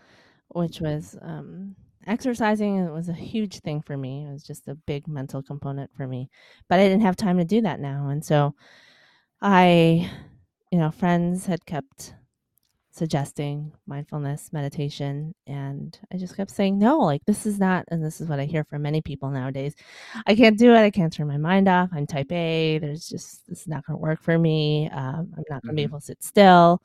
S2: which was um exercising it was a huge thing for me. It was just a big mental component for me. But I didn't have time to do that now. And so I you know, friends had kept suggesting mindfulness meditation and I just kept saying no, like this is not and this is what I hear from many people nowadays. I can't do it. I can't turn my mind off. I'm type A. There's just this is not going to work for me. Um, I'm not going to be
S1: Mhm.
S2: able to sit still,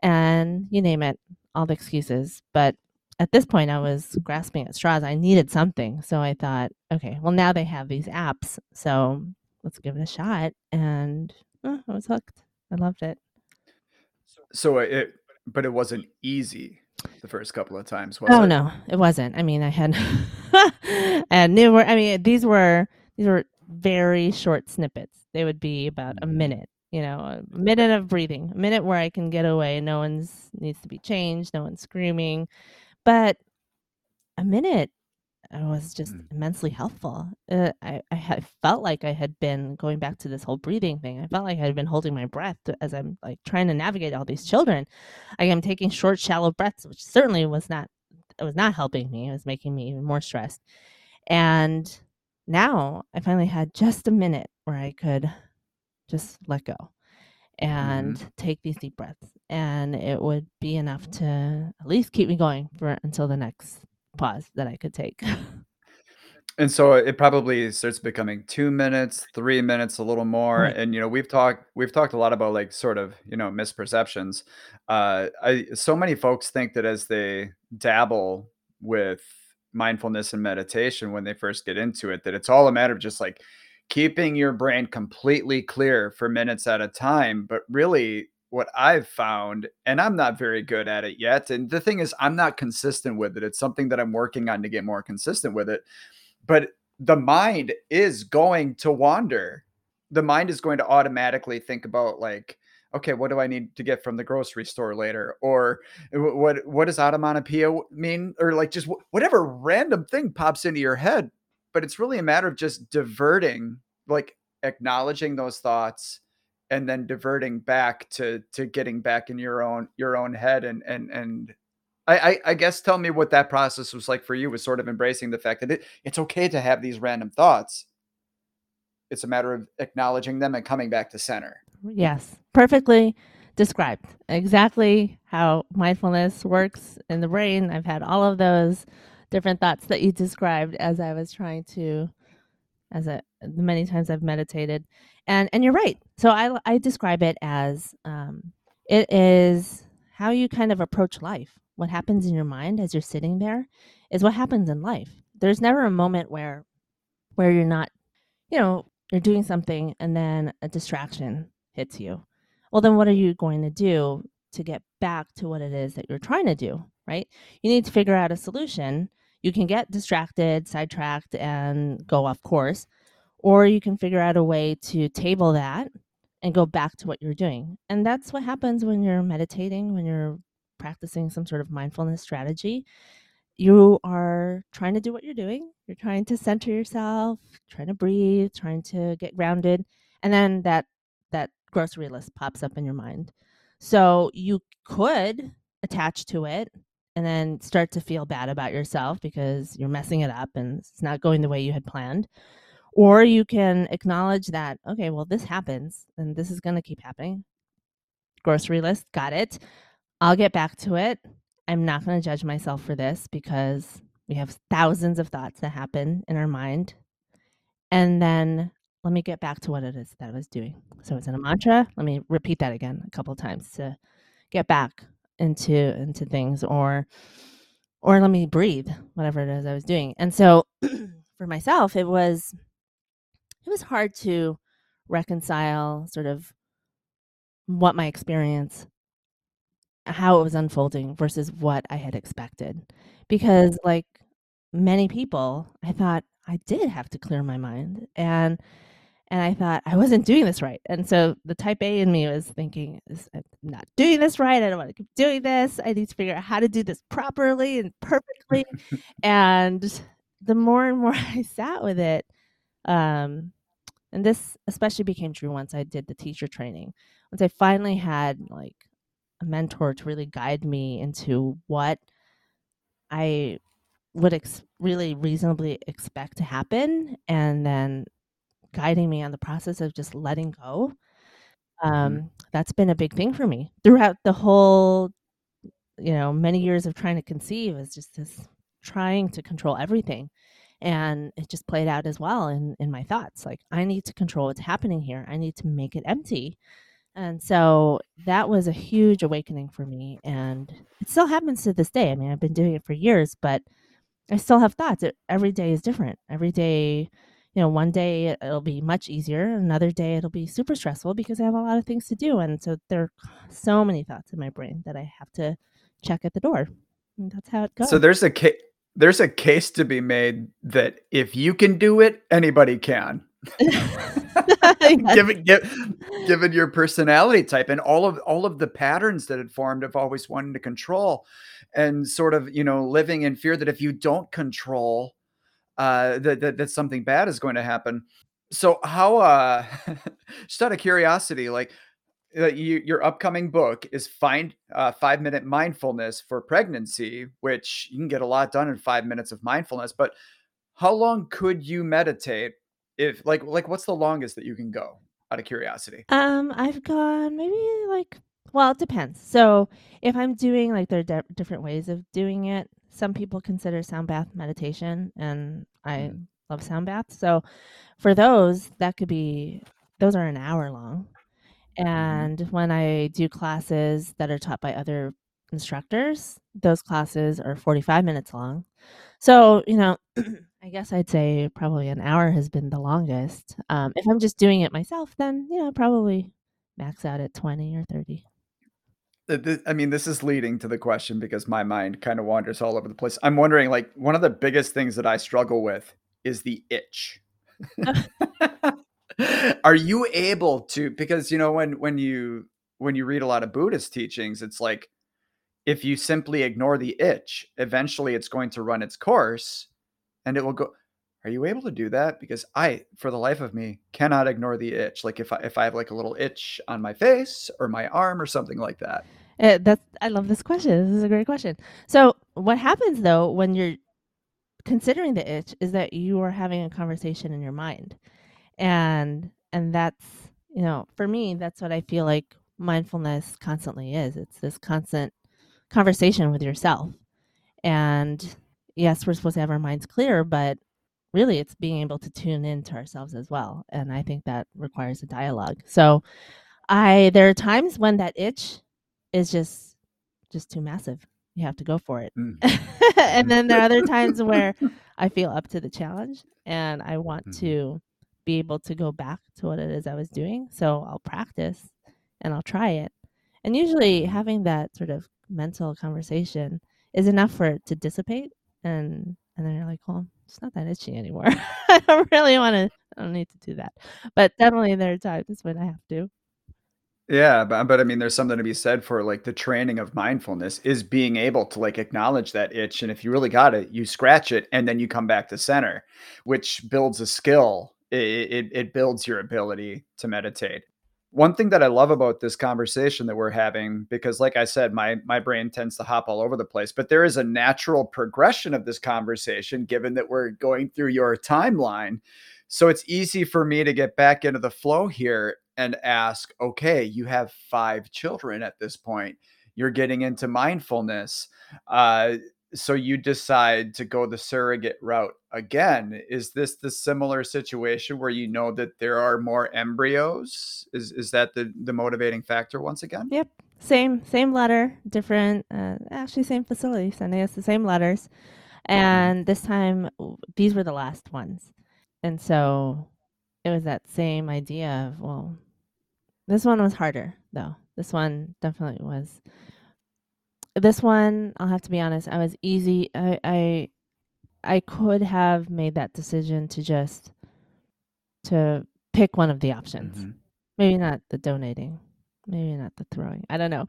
S2: and you name it, all the excuses. But at this point, I was grasping at straws. I needed something, so I thought, okay, well now they have these apps, so let's give it a shot. And uh, I was hooked. I loved it.
S1: So it but it wasn't easy the first couple of times, was
S2: Oh
S1: it?
S2: no, it wasn't. I mean, I had and new. I mean, these were these were very short snippets. They would be about a
S1: Mhm.
S2: minute. You know, a minute of breathing, a minute where I can get away. No one's needs to be changed. No one's screaming, but a minute was just
S1: Mm.
S2: immensely helpful. Uh, I I had felt like I had been going back to this whole breathing thing. I felt like I had been holding my breath as I'm like trying to navigate all these children. I am taking short, shallow breaths, which certainly was not it was not helping me. It was making me even more stressed. And now I finally had just a minute where I could just let go and
S1: Mhm.
S2: take these deep breaths, and it would be enough to at least keep me going for until the next pause that I could take.
S1: And so it probably starts becoming 2 minutes, 3 minutes, a little more,
S2: Right.
S1: and, you know, we've talked we've talked a lot about, like, sort of, you know, misperceptions. Uh, I so many folks think that as they dabble with mindfulness and meditation when they first get into it, that it's all a matter of just, like, keeping your brain completely clear for minutes at a time, but really what I've found and I'm not very good at it yet, and the thing is I'm not consistent with it. It's something that I'm working on to get more consistent with it but the mind is going to wander. The mind is going to automatically think about like, okay, what do I need to get from the grocery store later? Or "Wh- what what does onomatopoeia mean? Or like just whatever random thing pops into your head. But it's really a matter of just diverting, like acknowledging those thoughts and then diverting back to to getting back in your own your own head and and and I, I I guess tell me what that process was like for you, was sort of embracing the fact that it, it's okay to have these random thoughts. It's a matter of acknowledging them and coming back to center.
S2: Yes, perfectly described. Exactly how mindfulness works in the brain. I've had all of those different thoughts that you described as I was trying to as a the many times I've meditated. And and you're right. So I I describe it as um it is how you kind of approach life. What happens in your mind as you're sitting there is what happens in life. There's never a moment where where you're not you know, you're doing something and then a distraction hits you. Well, then what are you going to do to get back to what it is that you're trying to do, right? You need to figure out a solution. You can get distracted, sidetracked, and go off course, or you can figure out a way to table that and go back to what you're doing. And that's what happens when you're meditating, when you're practicing some sort of mindfulness strategy you are trying to do what you're doing. You're trying to center yourself, trying to breathe, trying to get grounded, and then that that grocery list pops up in your mind. So you could attach to it and then start to feel bad about yourself because you're messing it up and it's not going the way you had planned. Or you can acknowledge that, okay, well, this happens and this is going to keep happening. Grocery list, got it. I'll get back to it. I'm not going to judge myself for this because we have thousands of thoughts that happen in our mind. And then let me get back to what it is that I was doing. So it's in a mantra. Let me repeat that again a couple times to get back into into things or or let me breathe whatever it is I was doing. And so for myself it was it was hard to reconcile sort of what my experience how it was unfolding versus what I had expected. Because like many people, I thought I did have to clear my mind and and I thought I wasn't doing this right. And so the type A in me was thinking, I'm not doing this right. I don't want to keep doing this. I need to figure out how to do this properly and perfectly. and the more and more I sat with it, um, and this especially became true once I did the teacher training. Once I finally had like a mentor to really guide me into what I would ex- really reasonably expect to happen, and then guiding me on the process of just letting go.
S1: Mhm.
S2: Um, that's been a big thing for me throughout the whole, you know, many years of trying to conceive is just this trying to control everything. And it just played out as well in, in my thoughts. Like, I need to control what's happening here. I need to make it empty. And so that was a huge awakening for me. And it still happens to this day. I mean, I've been doing it for years, but I still have thoughts. It, every day is different. Every day, you know, one day it'll be much easier, another day it'll be super stressful because I have a lot of things to do. And so there are so many thoughts in my brain that I have to check at the door. And that's how it goes.
S1: So there's a there's a case to be made that if you can do it, anybody can. given, given, given your personality type and all of all of the patterns that had formed of always wanting to control and sort of you know living in fear that if you don't control uh that, that, that something bad is going to happen so how uh just out of curiosity like uh, you, your upcoming book is find uh, five minute mindfulness for pregnancy which you can get a lot done in five minutes of mindfulness but how long could you meditate if like like what's the longest that you can go out of curiosity
S2: Um, I've gone maybe like well, it depends. So if I'm doing like there are di- different ways of doing it. Some people consider sound bath meditation, and I
S1: Mhm.
S2: love sound baths. So for those, that could be those are an hour long. And when I do classes that are taught by other instructors, those classes are 45 minutes long. So, you know, I guess I'd say probably an hour has been the longest. Um, if I'm just doing it myself, then, you know, probably max out at 20 or 30.
S1: Uh, I mean, this is leading to the question because my mind kind of wanders all over the place. I'm wondering, like, one of the biggest things that I struggle with is the itch. Are you able to? Because you know, when when you when you read a lot of Buddhist teachings, it's like if you simply ignore the itch, eventually it's going to run its course, and it will go. Are you able to do that? Because I, for the life of me, cannot ignore the itch. Like if I if I have like a little itch on my face or my arm or something like that.
S2: Uh, that's I love this question. This is a great question. So, what happens though when you're considering the itch is that you are having a conversation in your mind, and and that's you know for me that's what I feel like mindfulness constantly is. It's this constant conversation with yourself, and yes, we're supposed to have our minds clear, but really it's being able to tune in to ourselves as well, and I think that requires a dialogue. So, I there are times when that itch is just just too massive. You have to go for it.
S1: Mm.
S2: and then there are other times where I feel up to the challenge and I want
S1: Mhm.
S2: to be able to go back to what it is I was doing. So I'll practice and I'll try it. And usually having that sort of mental conversation is enough for it to dissipate and and then you're like, well, it's not that itchy anymore. I don't really want to I don't need to do that. But definitely there are times when I have to.
S1: Yeah, but but I mean, there's something to be said for like the training of mindfulness is being able to like acknowledge that itch, and if you really got it, you scratch it, and then you come back to center, which builds a skill. It it, it builds your ability to meditate. One thing that I love about this conversation that we're having, because like I said, my my brain tends to hop all over the place, but there is a natural progression of this conversation, given that we're going through your timeline. So it's easy for me to get back into the flow here and ask, okay, you have five children at this point. You're getting into mindfulness. Uh, so you decide to go the surrogate route again. Is this the similar situation where you know that there are more embryos? Is is that the the motivating factor once again?
S2: Yep. Same same letter, different uh, actually same facility, sending us the same letters. And this time these were the last ones. And so it was that same idea of, well, this one was harder though. This one definitely was this one, I'll have to be honest, I was easy. I I I could have made that decision to just to pick one of the options.
S1: Mhm.
S2: Maybe not the donating. Maybe not the throwing. I don't know.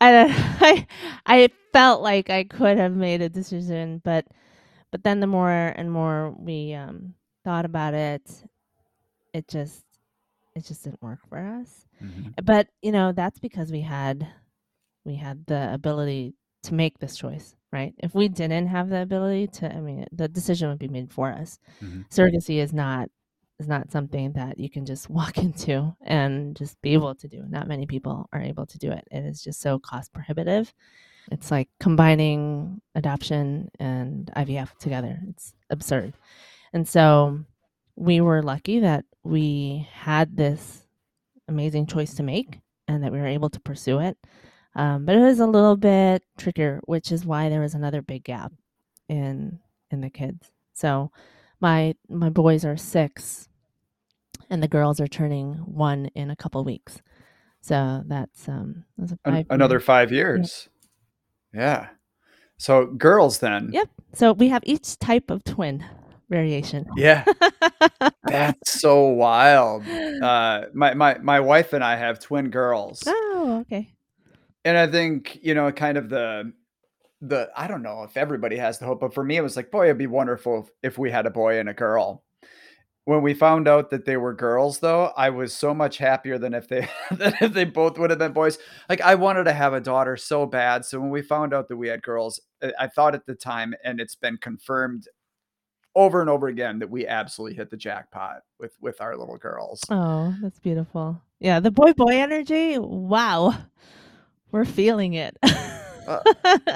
S2: I don't, I I felt like I could have made a decision, but but then the more and more we um thought about it, it just it just didn't work for us.
S1: Mhm.
S2: But, you know, that's because we had we had the ability to make this choice, right? If we didn't have the ability to I mean, the decision would be made for us.
S1: Mhm.
S2: Surrogacy is not is not something that you can just walk into and just be able to do. Not many people are able to do it. It is just so cost prohibitive. It's like combining adoption and IVF together. It's absurd. And so we were lucky that we had this amazing choice to make and that we were able to pursue it. Um, but it was a little bit trickier, which is why there was another big gap in in the kids. So my my boys are six, and the girls are turning one in a couple weeks. So that's um that's five
S1: another
S2: year-
S1: five years. Yeah. So girls then.
S2: Yep. So we have each type of twin variation.
S1: Yeah. That's so wild. Uh, my my my wife and I have twin girls,
S2: oh, okay.
S1: And I think you know, kind of the the I don't know if everybody has the hope, but for me, it was like, boy, it'd be wonderful if, if we had a boy and a girl. When we found out that they were girls, though, I was so much happier than if they than if they both would have been boys. Like I wanted to have a daughter so bad. So when we found out that we had girls, I I thought at the time, and it's been confirmed over and over again that we absolutely hit the jackpot with with our little girls.
S2: Oh, that's beautiful. Yeah, the boy boy energy. Wow. We're feeling it.
S1: well,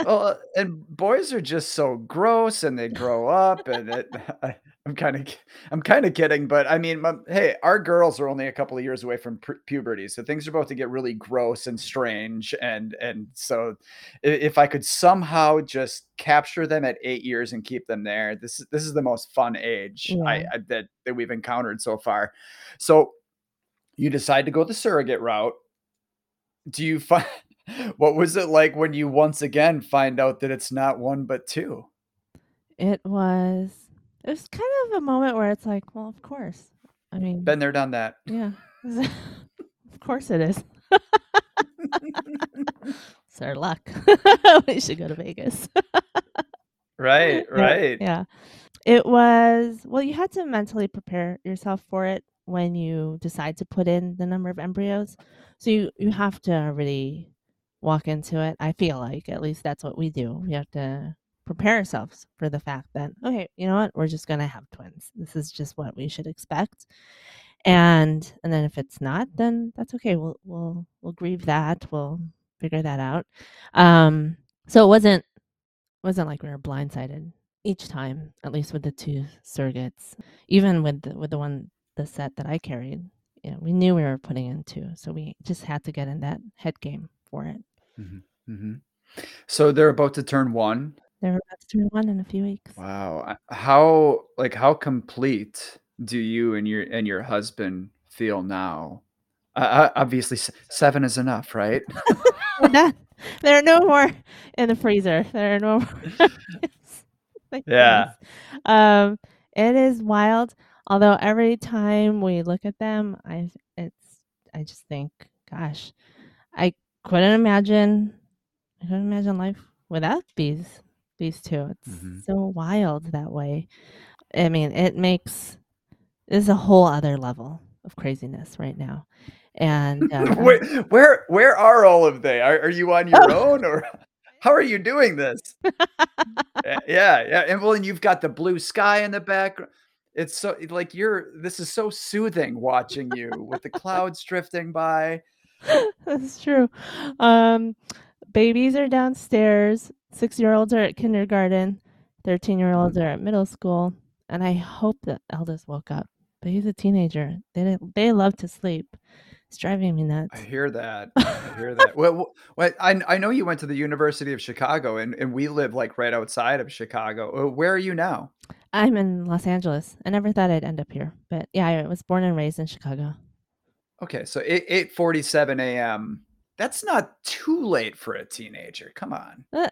S1: uh, and boys are just so gross, and they grow up, and it. I, I'm kind of, I'm kind of kidding, but I mean, my, hey, our girls are only a couple of years away from pu- puberty, so things are about to get really gross and strange, and and so, if I could somehow just capture them at eight years and keep them there, this is this is the most fun age I, I that that we've encountered so far. So, you decide to go the surrogate route. Do you find what was it like when you once again find out that it's not one but two?
S2: it was it was kind of a moment where it's like, well, of course. I mean,
S1: Been there, done that.
S2: yeah. of course it is. It's our luck. we should go to Vegas.
S1: Right, right.
S2: Yeah. It was, well, you had to mentally prepare yourself for it when you decide to put in the number of embryos. So you, you have to really walk into it. I feel like at least that's what we do. We have to prepare ourselves for the fact that, okay, you know what? We're just going to have twins. This is just what we should expect. And and then if it's not, then that's okay. We'll we'll we'll grieve that. We'll figure that out. Um so it wasn't wasn't like we were blindsided each time, at least with the two surrogates. Even with the, with the one the set that I carried, you know, we knew we were putting in two, so we just had to get in that head game for it.
S1: Hmm So they're about to turn one.
S2: They're about to turn one in a few weeks.
S1: Wow. How like how complete do you and your and your husband feel now? Uh, obviously, seven is enough, right?
S2: There are no more in the freezer. There are no more.
S1: Yeah.
S2: Um, it is wild. Although every time we look at them, I it's I just think, gosh, I couldn't imagine. I couldn't imagine life without these these two. It's
S1: Mhm.
S2: so wild that way. I mean, it makes is a whole other level of craziness right now. And uh,
S1: where, where where are all of they? Are, are you on your
S2: Oh.
S1: own or how are you doing this? Yeah, yeah, yeah. And well, and you've got the blue sky in the background. It's so like you're this is so soothing watching you with the clouds drifting by.
S2: That's true. Um, babies are downstairs. Six year olds are at kindergarten. 13 year olds are at middle school. And I hope that eldest woke up. But he's a teenager. They, they love to sleep. It's driving me nuts.
S1: I hear that. I hear that. Well, well, I, I know you went to the University of Chicago, and, and we live like right outside of Chicago. Uh, where are you now?
S2: I'm in Los Angeles. I never thought I'd end up here, but yeah, I was born and raised in Chicago.
S1: Okay, so eight eight forty seven a.m. That's not too late for a teenager. Come on.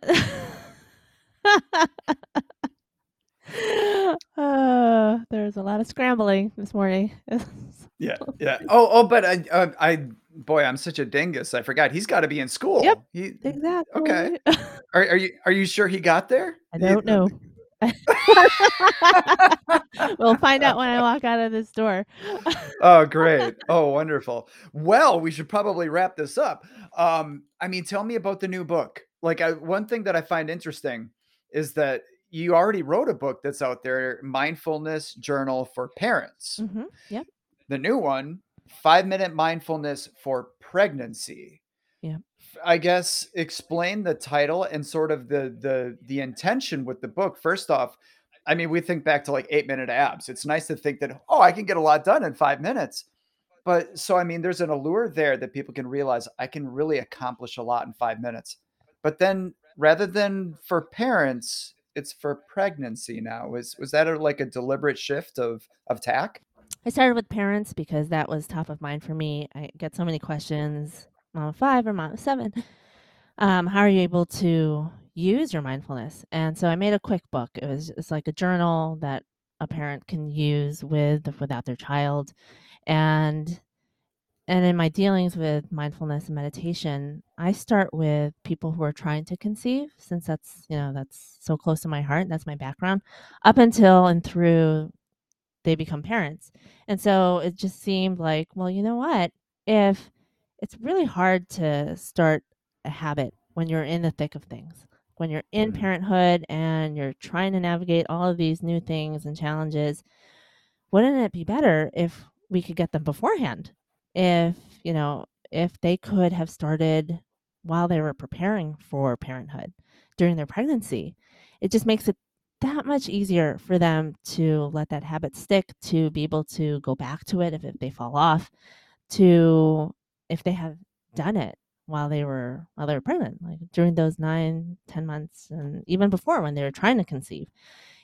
S2: uh, there was a lot of scrambling this morning.
S1: yeah, yeah. Oh, oh, but I, uh, I, boy, I'm such a dingus. I forgot he's got to be in school.
S2: Yep,
S1: he,
S2: exactly.
S1: Okay. Are, are you are you sure he got there?
S2: I don't know. we'll find out when I walk out of this door.
S1: oh, great. Oh, wonderful. Well, we should probably wrap this up. Um, I mean, tell me about the new book. Like, I, one thing that I find interesting is that you already wrote a book that's out there, Mindfulness Journal for Parents.
S2: Mm-hmm. Yep.
S1: The new one, Five Minute Mindfulness for Pregnancy. I guess explain the title and sort of the the the intention with the book. First off, I mean, we think back to like eight minute abs. It's nice to think that, oh, I can get a lot done in five minutes. But so, I mean, there's an allure there that people can realize I can really accomplish a lot in five minutes. But then rather than for parents, it's for pregnancy now. Was was that a, like a deliberate shift of of tack?
S2: I started with parents because that was top of mind for me. I get so many questions mom of five or mom of seven. Um, how are you able to use your mindfulness? And so I made a quick book. It was it's like a journal that a parent can use with without their child. And and in my dealings with mindfulness and meditation, I start with people who are trying to conceive, since that's you know that's so close to my heart. That's my background, up until and through they become parents. And so it just seemed like, well, you know what? If it's really hard to start a habit when you're in the thick of things when you're in mm-hmm. parenthood and you're trying to navigate all of these new things and challenges wouldn't it be better if we could get them beforehand if you know if they could have started while they were preparing for parenthood during their pregnancy it just makes it that much easier for them to let that habit stick to be able to go back to it if, if they fall off to if they have done it while they were while they were pregnant like during those nine ten months and even before when they were trying to conceive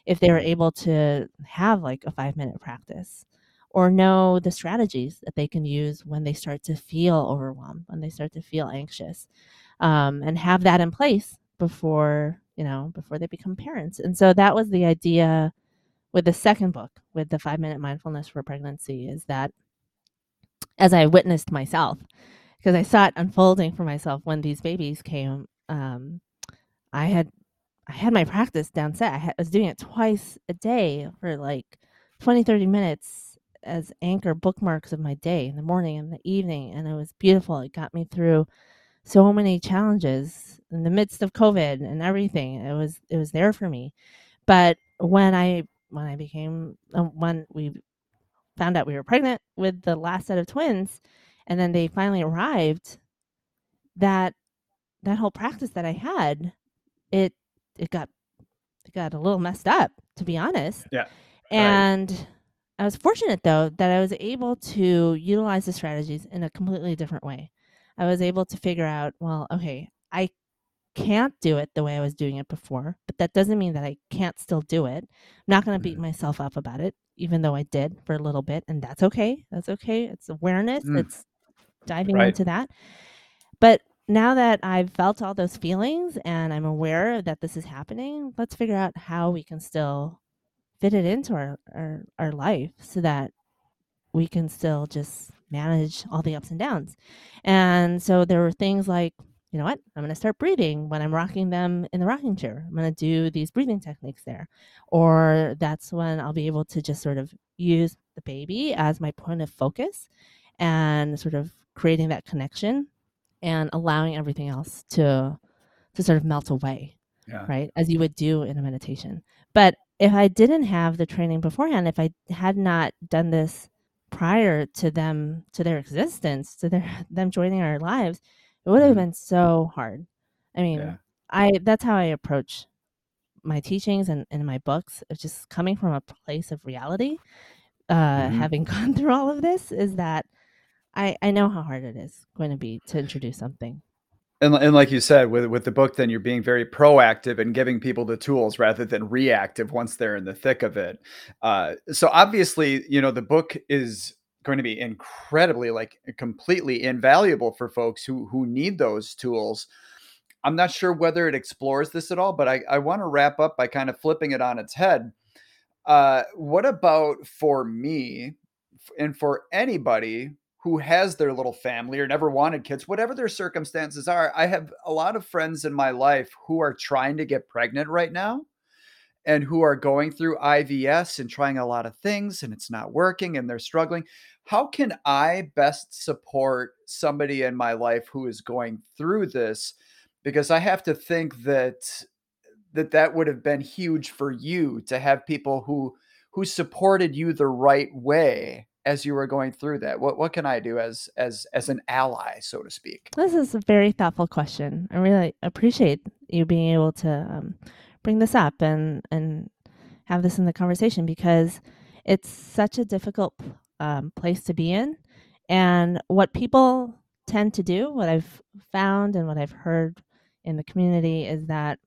S2: if they were able to have like a five minute practice or know the strategies that they can use when they start to feel overwhelmed when they start to feel anxious um, and have that in place before you know before they become parents. And so that was the idea with the second book with the five minute mindfulness for pregnancy is that as I witnessed myself, because I saw it unfolding for myself when these babies came. Um, I had I had my practice down set. I, had, I was doing it twice a day for like 20, 30 minutes as anchor bookmarks of my day in the morning and the evening. And it was beautiful. It got me through so many challenges in the midst of COVID and everything. It was, it was there for me. But when I, when I became, uh, when we found out we were pregnant with the last set of twins and then they finally arrived that that whole practice that i had it it got it got a little messed up to be honest
S1: yeah
S2: and right. i was fortunate though that i was able to utilize the strategies in a completely different way i was able to figure out well okay i can't do it the way I was doing it before, but that doesn't mean that I can't still do it. I'm not going to beat mm. myself up about it, even though I did for a little bit, and that's okay. That's okay. It's awareness. Mm. It's diving right. into that. But now that I've felt all those feelings and I'm aware that this is happening, let's figure out how we can still fit it into our, our, our life so that we can still just manage all the ups and downs. And so there were things like you know what? I'm going to start breathing when I'm rocking them in the rocking chair. I'm going to do these breathing techniques there. Or that's when I'll be able to just sort of use the baby as my point of focus and sort of creating that connection and allowing everything else to to sort of melt away. Yeah. Right? As you would do in a meditation. But if I didn't have the training beforehand, if I had not done this prior to them to their existence, to their them joining our lives, it would have mm-hmm. been so hard. I mean,
S1: Yeah.
S2: I that's how I approach my teachings and, and my books. It's just coming from a place of reality. Uh,
S1: Mhm.
S2: having gone through all of this, is that I I know how hard it is going to be to introduce something.
S1: And, and like you said, with with the book, then you're being very proactive and giving people the tools rather than reactive once they're in the thick of it. Uh, so obviously, you know, the book is going to be incredibly, like, completely invaluable for folks who who need those tools. I'm not sure whether it explores this at all, but I, I want to wrap up by kind of flipping it on its head. Uh, what about for me and for anybody who has their little family or never wanted kids, whatever their circumstances are? I have a lot of friends in my life who are trying to get pregnant right now and who are going through IVF and trying a lot of things and it's not working and they're struggling. How can I best support somebody in my life who is going through this? Because I have to think that that that would have been huge for you to have people who who supported you the right way as you were going through that. What what can I do as as as an ally, so to speak?
S2: This is a very thoughtful question. I really appreciate you being able to um, bring this up and and have this in the conversation because it's such a difficult um, place to be in. And what people tend to do, what I've found and what I've heard in the community, is that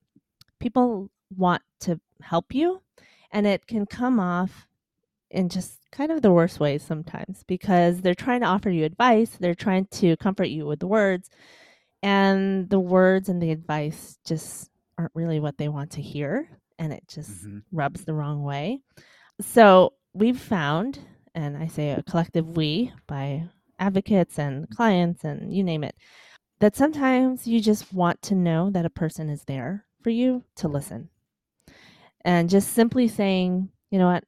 S2: people want to help you, and it can come off in just kind of the worst ways sometimes because they're trying to offer you advice, they're trying to comfort you with the words, and the words and the advice just aren't really what they want to hear, and it just
S1: Mhm.
S2: rubs the wrong way. So we've found, and I say a collective we by advocates and clients and you name it, that sometimes you just want to know that a person is there for you to listen. And just simply saying, you know what,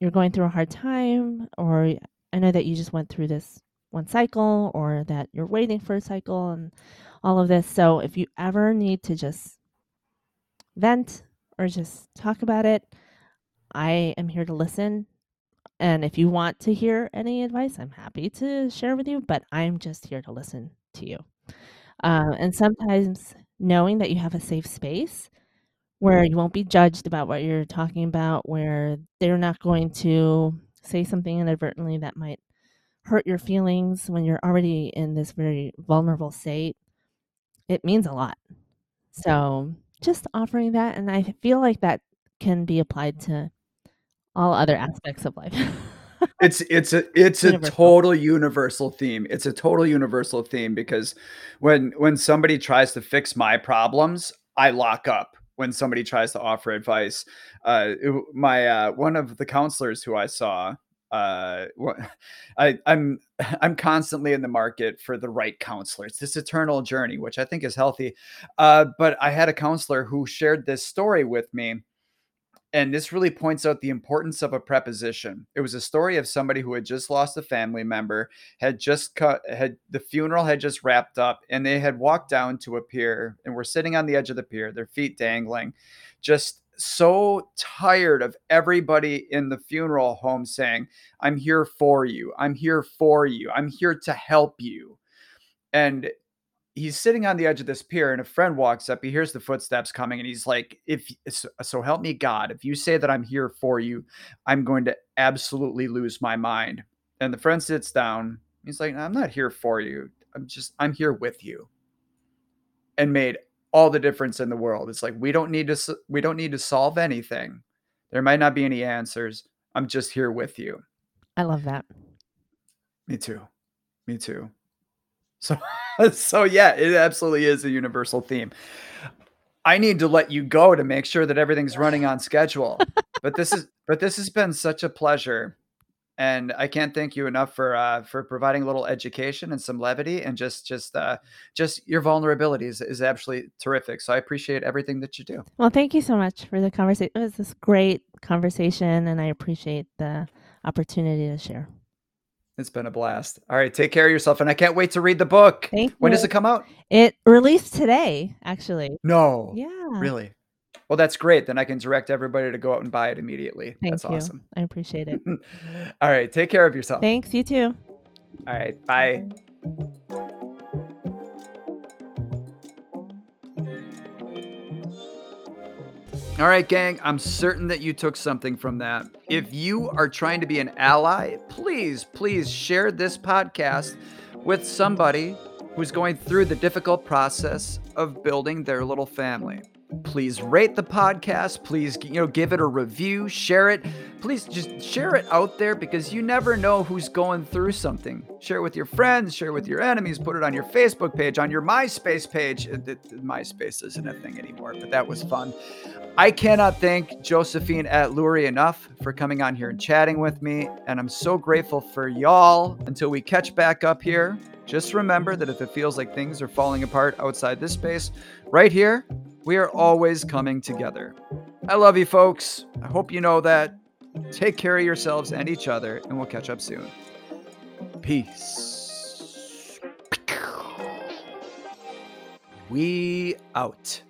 S2: you're going through a hard time, or I know that you just went through this one cycle, or that you're waiting for a cycle, and all of this. So if you ever need to just vent or just talk about it, I am here to listen. And if you want to hear any advice, I'm happy to share with you, but I'm just here to listen to you. Uh, and sometimes knowing that you have a safe space where you won't be judged about what you're talking about, where they're not going to say something inadvertently that might hurt your feelings when you're already in this very vulnerable state, it means a lot. So just offering that, and I feel like that can be applied to all other aspects of life.
S1: It's it's a it's a total universal theme. It's a total universal theme because when when somebody tries to fix my problems, I lock up. When somebody tries to offer advice, uh, it- my uh, one of the counselors who I saw, uh, I, I'm I'm constantly in the market for the right counselor. It's this eternal journey, which I think is healthy. Uh, but I had a counselor who shared this story with me and this really points out the importance of a preposition. It was a story of somebody who had just lost a family member, had just cut, had the funeral had just wrapped up, and they had walked down to a pier and were sitting on the edge of the pier, their feet dangling, just so tired of everybody in the funeral home saying, I'm here for you. I'm here for you. I'm here to help you. And he's sitting on the edge of this pier and a friend walks up he hears the footsteps coming and he's like if so, help me god if you say that i'm here for you i'm going to absolutely lose my mind and the friend sits down he's like i'm not here for you i'm just i'm here with you and made all the difference in the world it's like we don't need to we don't need to solve anything there might not be any answers i'm just here with you
S2: I love that.
S1: me too me too so so yeah, it absolutely is a universal theme. I need to let you go to make sure that everything's running on schedule. But this is but this has been such a pleasure. And I can't thank you enough for uh, for providing a little education and some levity and just just uh, just your vulnerability is, is absolutely terrific. So I appreciate everything that you do.
S2: Well, thank you so much for the conversation. It was this great conversation, and I appreciate the opportunity to share.
S1: It's been a blast. All right, take care of yourself, and I can't wait to read the book.
S2: Thank
S1: When
S2: you.
S1: does it come out?
S2: It released today, actually.
S1: No,
S2: Yeah.
S1: really. Well, that's great. Then I can direct everybody to go out and buy it immediately.
S2: Thank
S1: that's
S2: you.
S1: awesome.
S2: I appreciate it.
S1: All right. Take care of yourself.
S2: Thanks. You too.
S1: All right. Bye. All right, gang, I'm certain that you took something from that. If you are trying to be an ally, please, please share this podcast with somebody who's going through the difficult process of building their little family please rate the podcast. Please you know give it a review share it. Please just share it out there because you never know who's going through something. Share it with your friends share it with your enemies put it on your facebook page on your myspace page. Myspace isn't a thing anymore but that was fun. I cannot thank josephine Atluri enough for coming on here and chatting with me and i'm so grateful for y'all. Until we catch back up here just remember that if it feels like things are falling apart outside this space right here we are always coming together. I love you, folks. I hope you know that. Take care of yourselves and each other, and we'll catch up soon. Peace. We out.